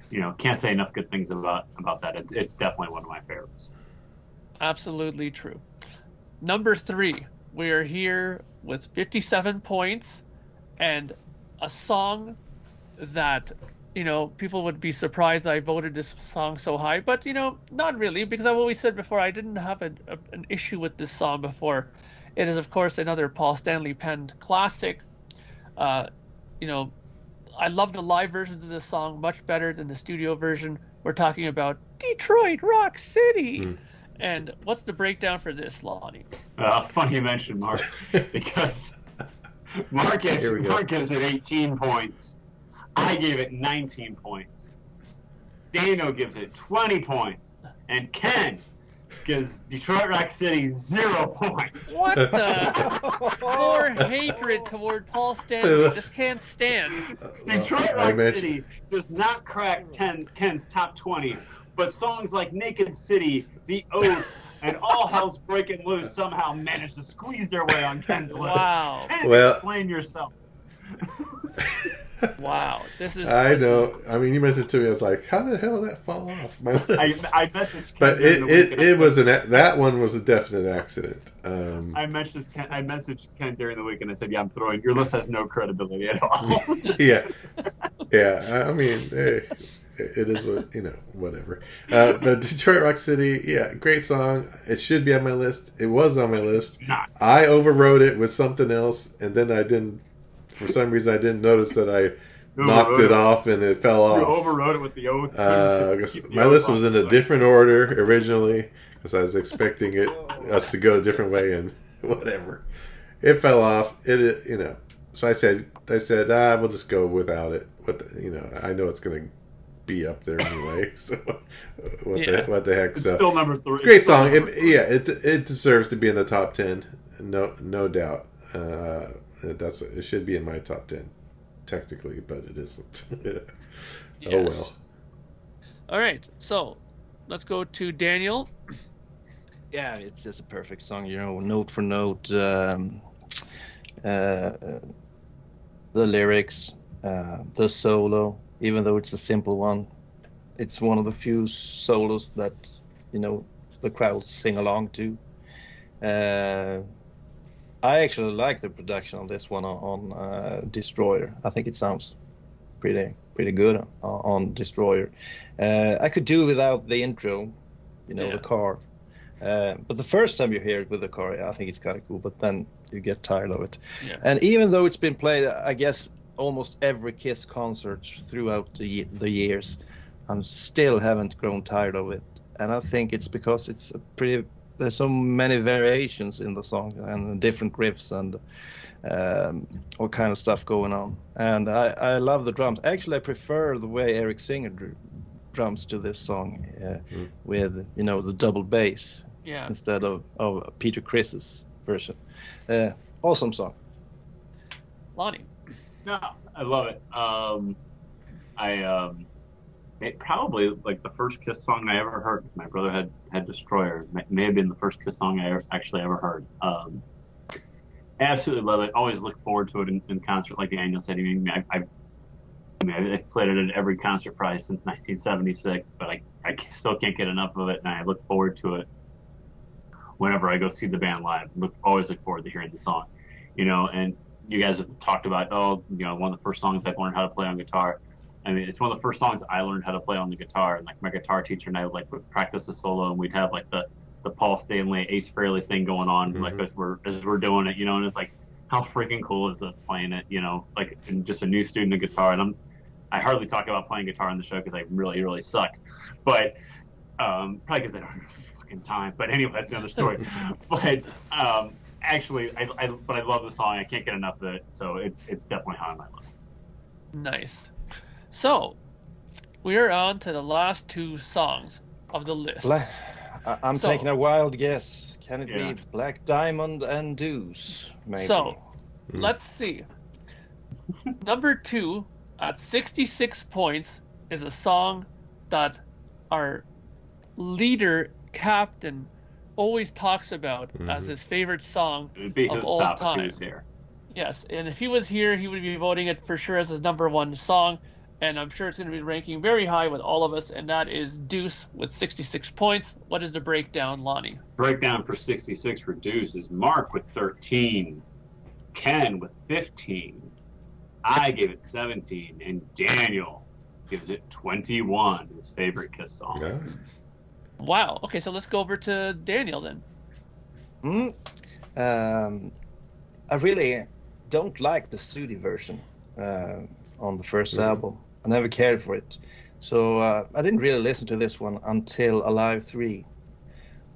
you know, can't say enough good things about about that. It's, it's definitely one of my favorites. Absolutely true. Number three, we are here with 57 points and a song that, you know, people would be surprised I voted this song so high, but, you know, not really, because I've always said before I didn't have a, a, an issue with this song before. It is, of course, another Paul Stanley penned classic. Uh, you know, I love the live versions of this song much better than the studio version. We're talking about Detroit Rock City. Hmm. And what's the breakdown for this, Lonnie? Uh, funny you mentioned Mark because Mark gives, Here we go. Mark gives it 18 points. I gave it 19 points. Dano gives it 20 points, and Ken gives Detroit Rock City zero points. What the more hatred toward Paul Stanley? Just can't stand. Detroit Rock mentioned- City does not crack 10, Ken's top 20, but songs like Naked City, The Oath, and All Hell's Breaking Loose somehow managed to squeeze their way on Ken's list. Wow. Ken, Well- explain yourself. Wow, this is. I this know. is- I mean, you mentioned to me. I was like, "How the hell did that fall off my list?" I messaged but it it, it was an that one was a definite accident. Um, I messaged Ken. I messaged Ken during the week and I said, "Yeah, I'm throwing your list has no credibility at all." yeah, yeah. I mean, eh, it is what you know. Whatever. Uh, but Detroit Rock City, yeah, great song. It should be on my list. It was on my list. Not. I overrode it with something else, and then I didn't. For some reason, I didn't notice that I knocked overrode it off and it fell You off. overrode it with the oath. Uh, I the my oath list was in a different order originally because I was expecting it us to go a different way and whatever. It fell off. It you know. So I said I said ah we'll just go without it. What the, you know I know it's gonna be up there anyway. So what Yeah. the what the heck? It's So still number three. great song. It, three. yeah, it it deserves to be in the top ten. No no doubt. Uh, that's it should be in my top ten technically, but it isn't. Oh well. All right, so let's go to Daniel. Yeah, it's just a perfect song, you know, note for note. Um, uh, uh, the lyrics, uh, the solo, even though it's a simple one, it's one of the few solos that, you know, the crowds sing along to. Uh, I actually like the production on this one on, uh, Destroyer. I think it sounds pretty pretty good on, on Destroyer. Uh, I could do without the intro, you know, Yeah. the car. Uh, but the first time you hear it with the car, I think it's kind of cool. But then you get tired of it. Yeah. And even though it's been played, I guess almost every Kiss concert throughout the the years, I still haven't grown tired of it. And I think it's because it's a pretty. There's so many variations in the song and different riffs and um, all kind of stuff going on. And I, I love the drums. Actually, I prefer the way Eric Singer dr- drums to this song uh, Mm. with you know the double bass Yeah. instead of, of Peter Criss's version. Uh, awesome song. Lonnie. No, I love it. Um, I um, it probably like the first Kiss song I ever heard. My brother had had Destroyer. May, have been the first Kiss song I ever, actually ever heard. Um, absolutely love it. Always look forward to it in, in concert. Like Daniel said, I mean, I, I, I mean, I- played it at every concert probably since 1976, but I, I still can't get enough of it, and I look forward to it whenever I go see the band live. Look, always look forward to hearing the song, you know. And you guys have talked about, oh, you know, one of the first songs I've learned how to play on guitar. I mean, it's one of the first songs I learned how to play on the guitar. And like my guitar teacher and I would like would practice the solo, and we'd have like the the Paul Stanley Ace Frehley thing going on, like Mhm. as we're as we're doing it, you know. And it's like, how freaking cool is this playing it, you know? Like, and just a new student of guitar, and I'm I hardly talk about playing guitar on the show because I really really suck, but um, probably because I don't have fucking time. But anyway, that's another story. but um, actually, I, I but I love the song. I can't get enough of it, so it's it's definitely high on my list. Nice. So, we are on to the last two songs of the list. Bla- I- I'm So- taking a wild guess. Can it Yeah. be Black Diamond and Deuce? Maybe. So, Hmm. let's see. Number two, at 66 points, is a song that our leader, Captain, always talks about as Mhm. his favorite song. It would be Of his all top if time. he was here. Yes, and if he was here, he would be voting it for sure as his number one song. And I'm sure it's going to be ranking very high with all of us, and that is Deuce with 66 points. What is the breakdown, Lonnie? Breakdown for 66 for Deuce is Mark with 13, Ken with 15, I gave it 17, and Daniel gives it 21. His favorite Kiss song. Yeah. Wow. Okay, so let's go over to Daniel then. Hmm? Um, I really don't like the studio version uh, on the 1st Mhm. album. I never cared for it. So uh, I didn't really listen to this one until Alive 3.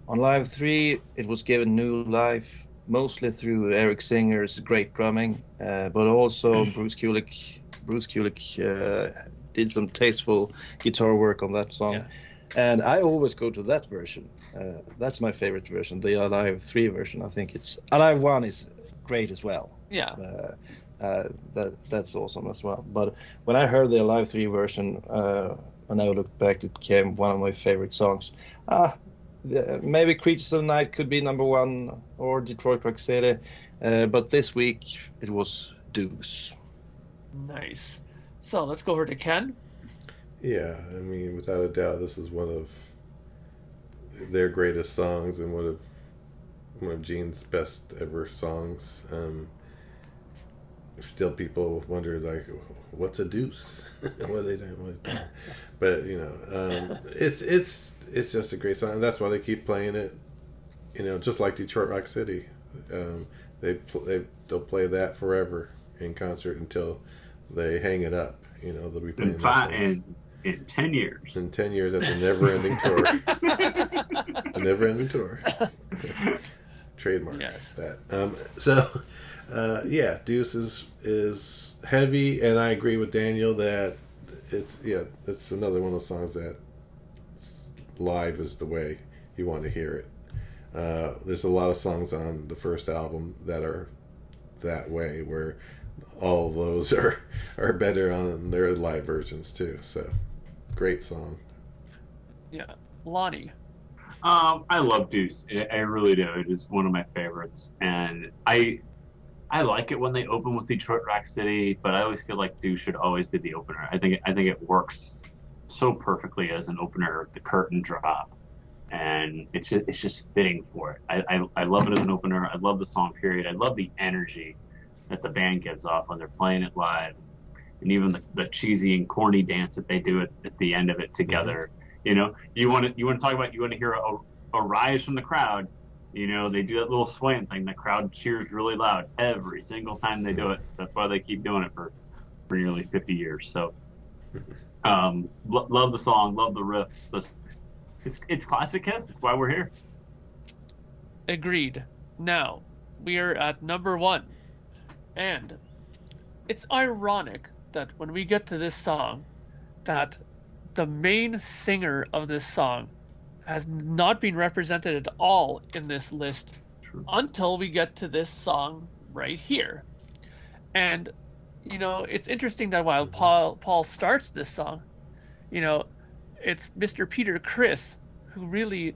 On Live 3, it was given new life, mostly through Eric Singer's great drumming, uh, but also Bruce Kulick. Bruce Kulick uh, did some tasteful guitar work on that song. Yeah. And I always go to that version. Uh, that's my favorite version, the Alive 3 version. I think it's Alive 1 is great as well. Yeah. Uh, that that's awesome as well. But when I heard the Alive 3 version, uh, when I looked back, it became one of my favorite songs. Ah, the, maybe Creatures of the Night could be number one or Detroit Rock City, uh, but this week it was Deuce. Nice. So let's go over to Ken. Yeah, I mean, without a doubt, this is one of their greatest songs and one of one of Gene's best ever songs. Um, still, people wonder like, what's a deuce? what are they doing? What are? But you know, um, it's it's it's just a great song. That's why they keep playing it. You know, just like Detroit Rock City, um, they they they'll play that forever in concert until they hang it up. You know, they'll be playing In those five, in, in ten years. in 10 years at the never ending tour. the never ending tour. Trademark Yes. that. Um, so, uh, yeah, Deuce is, is heavy, and I agree with Daniel that it's, yeah, it's another one of those songs that live is the way you want to hear it. Uh, there's a lot of songs on the first album that are that way, where all of those are, are better on their live versions too. So, great song. Yeah. Lonnie. Um, I love Deuce. I, I really do. It is one of my favorites, and I I like it when they open with Detroit Rock City, but I always feel like Deuce should always be the opener. I think I think it works so perfectly as an opener. The curtain drop, and it's just, it's just fitting for it. I, I I love it as an opener. I love the song. Period. I love the energy that the band gives off when they're playing it live, and even the, the cheesy and corny dance that they do at, at the end of it together. Mm-hmm. You know, you want to you want to talk about you want to hear a, a rise from the crowd. You know, they do that little swaying thing. The crowd cheers really loud every single time they do it. So that's why they keep doing it for for nearly 50 years. So, um, lo- love the song, love the riff. It's it's classic Kiss. It's why we're here. Agreed. Now, we are at number one. And it's ironic that when we get to this song, that the main singer of this song has not been represented at all in this list True. until we get to this song right here. And you know, it's interesting that while Paul Paul starts this song, you know, it's Mr. Peter Criss who really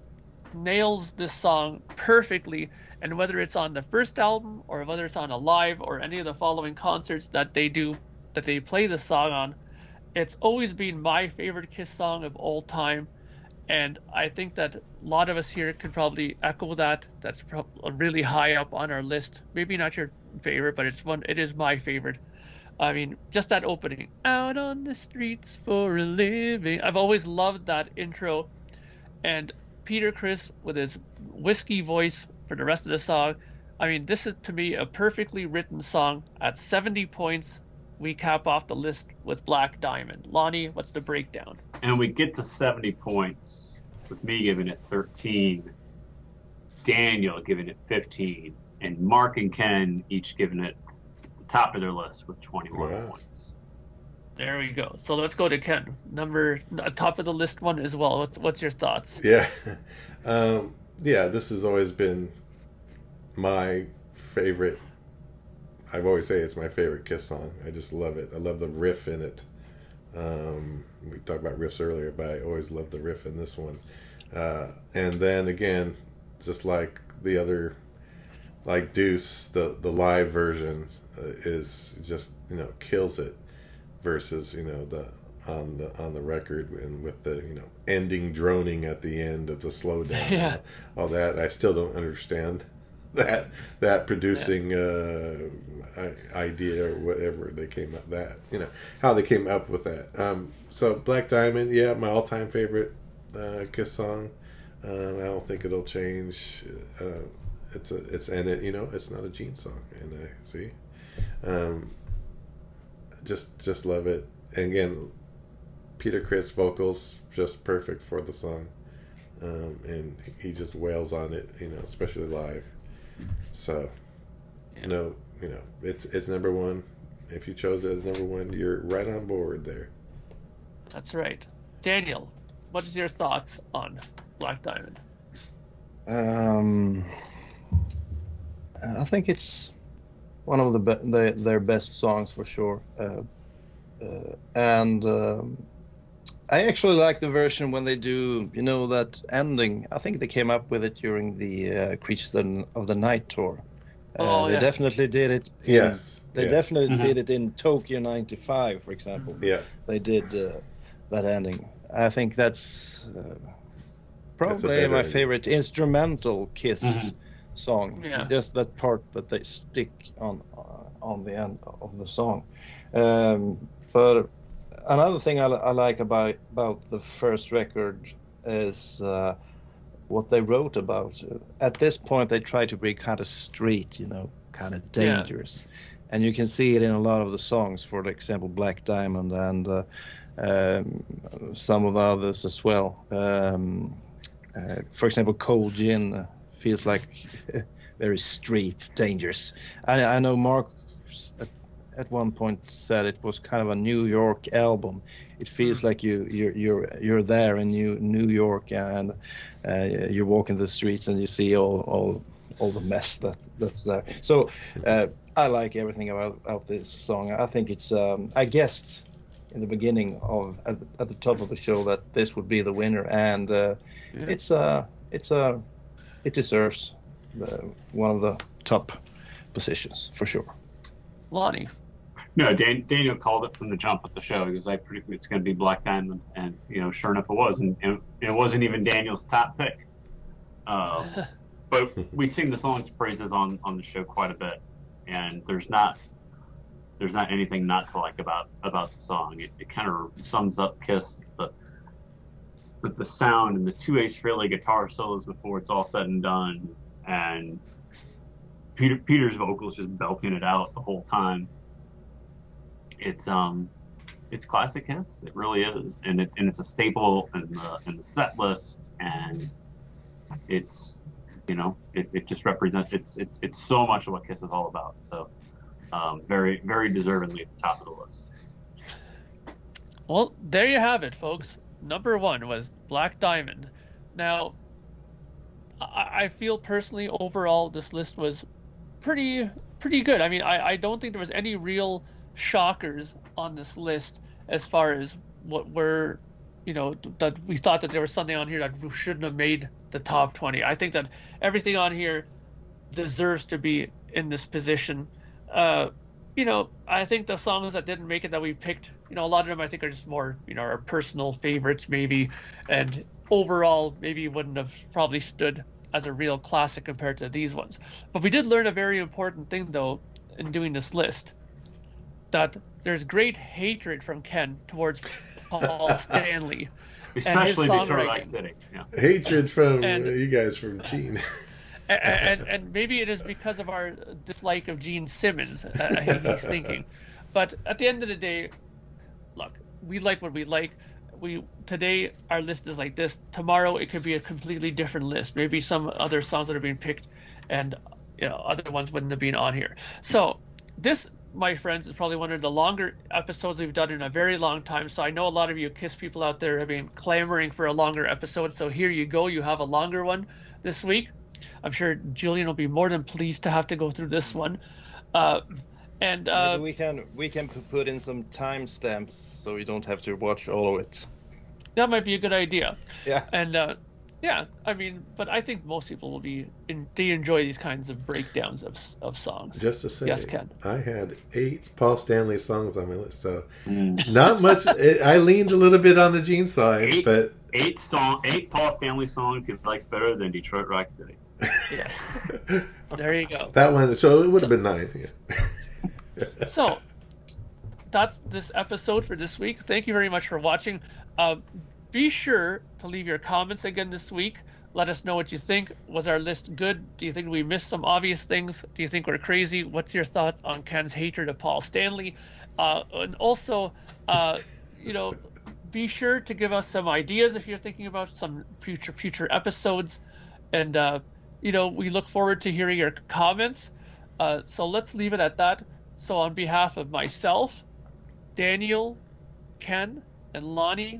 nails this song perfectly and whether it's on the first album or whether it's on a live or any of the following concerts that they do that they play the song on it's always been my favorite kiss song of all time and i think that a lot of us here could probably echo that that's prob- uh, really high up on our list maybe not your favorite but it's one it is my favorite i mean just that opening out on the streets for a living i've always loved that intro and Peter Criss with his whiskey voice for the rest of the song. I mean, this is to me a perfectly written song. At 70 points, we cap off the list with Black Diamond. Lonnie, what's the breakdown? And we get to 70 points with me giving it 13, Daniel giving it 15, and Mark and Ken each giving it the top of their list with 21 Wow. points. There we go. So let's go to Ken. Number uh, top of the list one as well. What's what's your thoughts? Yeah. Um, yeah, this has always been my favorite. I've always say it's my favorite Kiss song. I just love it. I love the riff in it. Um, we talked about riffs earlier, but I always love the riff in this one. Uh, and then again, just like the other, like Deuce, the the live version uh, is just you know kills it versus you know the on the on the record and with the you know ending droning at the end of the slowdown Yeah. all, all that I still don't understand that that producing uh, idea or whatever they came up that you know how they came up with that. Um, so Black Diamond yeah my all time favorite uh, Kiss song. Um, I don't think it'll change uh, it's a it's and it you know it's not a Gene song and I see? Um, just just love it. And again Peter Criss vocals just perfect for the song, um, and he just wails on it, you know, especially live. So, Yeah. no, you know, it's it's number one. If you chose it as number one, you're right on board there. That's right. Daniel, what is your thoughts on Black Diamond? Um, I think it's one of the, be- the their best songs for sure. Uh, uh, and um, I actually like the version when they do, you know, that ending. I think they came up with it during the uh, Creatures of the Night tour. Uh, Oh, they yeah. definitely did it in Yes, They Yeah. definitely Mhm. did it in Tokyo '95, for example. Yeah, They did uh, that ending. I think that's uh, probably better my ending. favorite instrumental Kiss Mhm. song. Yeah. Just that part that they stick on uh, on the end of the song. Um, but another thing I, I like about about the first record is uh, what they wrote about. At this point, they try to be kind of street, you know, kind of Yeah. dangerous, and you can see it in a lot of the songs. For example, Black Diamond and uh, um, some of the others as well. Um, uh, for example, Cold Gin uh, feels like very street, dangerous. I, I know Mark at, one point said it was kind of a New York album. It feels like you you're you're you're there in New New York and uh, you're walking the streets and you see all all all the mess that that's there. So uh, I like everything about, about this song. I think it's um, I guessed in the beginning of at the, at the top of the show that this would be the winner and uh, Yeah. it's uh it's uh it deserves the, one of the top positions for sure. Lonnie. No, Dan, Daniel called it from the jump at the show. He was like, "Pretty, it's going to be Black Diamond," and you know, sure enough, it was, and, and it wasn't even Daniel's top pick. Um, but we sing the song's praises on on the show quite a bit, and there's not there's not anything not to like about about the song. It, it kind of sums up Kiss, but with the sound and the two Ace Frehley guitar solos before it's all said and done, and Peter Peter's vocals just belting it out the whole time. It's um, it's classic Kiss. It really is, and it and it's a staple in the in the set list, and it's you know it, it just represents it's it's it's so much of what Kiss is all about. So um, very very deservedly at the top of the list. Well, there you have it, folks. Number one was Black Diamond. Now, I, I feel personally overall this list was pretty pretty good. I mean, I, I don't think there was any real shockers on this list as far as what were, you know, that we thought that there was something on here that shouldn't have made the top 20. I think that everything on here deserves to be in this position. Uh, you know, I think the songs that didn't make it that we picked, you know, a lot of them I think are just more, you know, our personal favorites maybe, and overall maybe wouldn't have probably stood as a real classic compared to these ones. But we did learn a very important thing though in doing this list, that there's great hatred from Ken towards Paul Stanley. Especially Detroit songwriting. Rock City. Yeah. hatred from And- uh, you guys from Gene. and, and, and maybe it is because of our dislike of Gene Simmons. Uh, he's thinking, but at the end of the day, look, we like what we like. We today our list is like this. Tomorrow it could be a completely different list. Maybe some other songs that are being picked, and you know other ones wouldn't have been on here. So this, my friends, is probably one of the longer episodes we've done in a very long time. So I know a lot of you Kiss people out there have been clamoring for a longer episode. So here you go. You have a longer one this week. I'm sure Julian will be more than pleased to have to go through this one. Uh, and uh, we can we can put in some timestamps so you don't have to watch all of it. that might be a good idea. Yeah. And uh, yeah, I mean, but I think most people will be in, they enjoy these kinds of breakdowns of of songs. Just to say, Yes, Ken. I had eight Paul Stanley songs on my list, so Mm. not much. I leaned a little bit on the Gene side, Eight? but Eight song, eight Paul Stanley songs he likes better than Detroit Rock City. Yeah, there you go. that one. So it would So- have been nine. Yeah. So that's this episode for this week. Thank you very much for watching. Uh, be sure to leave your comments again this week. Let us know what you think. Was our list good? Do you think we missed some obvious things? Do you think we're crazy? What's your thoughts on Ken's hatred of Paul Stanley? Uh, and also, uh, you know, be sure to give us some ideas if you're thinking about some future future episodes. And uh, you know, we look forward to hearing your comments. Uh, so let's leave it at that. So on behalf of myself, Daniel, Ken, and Lonnie,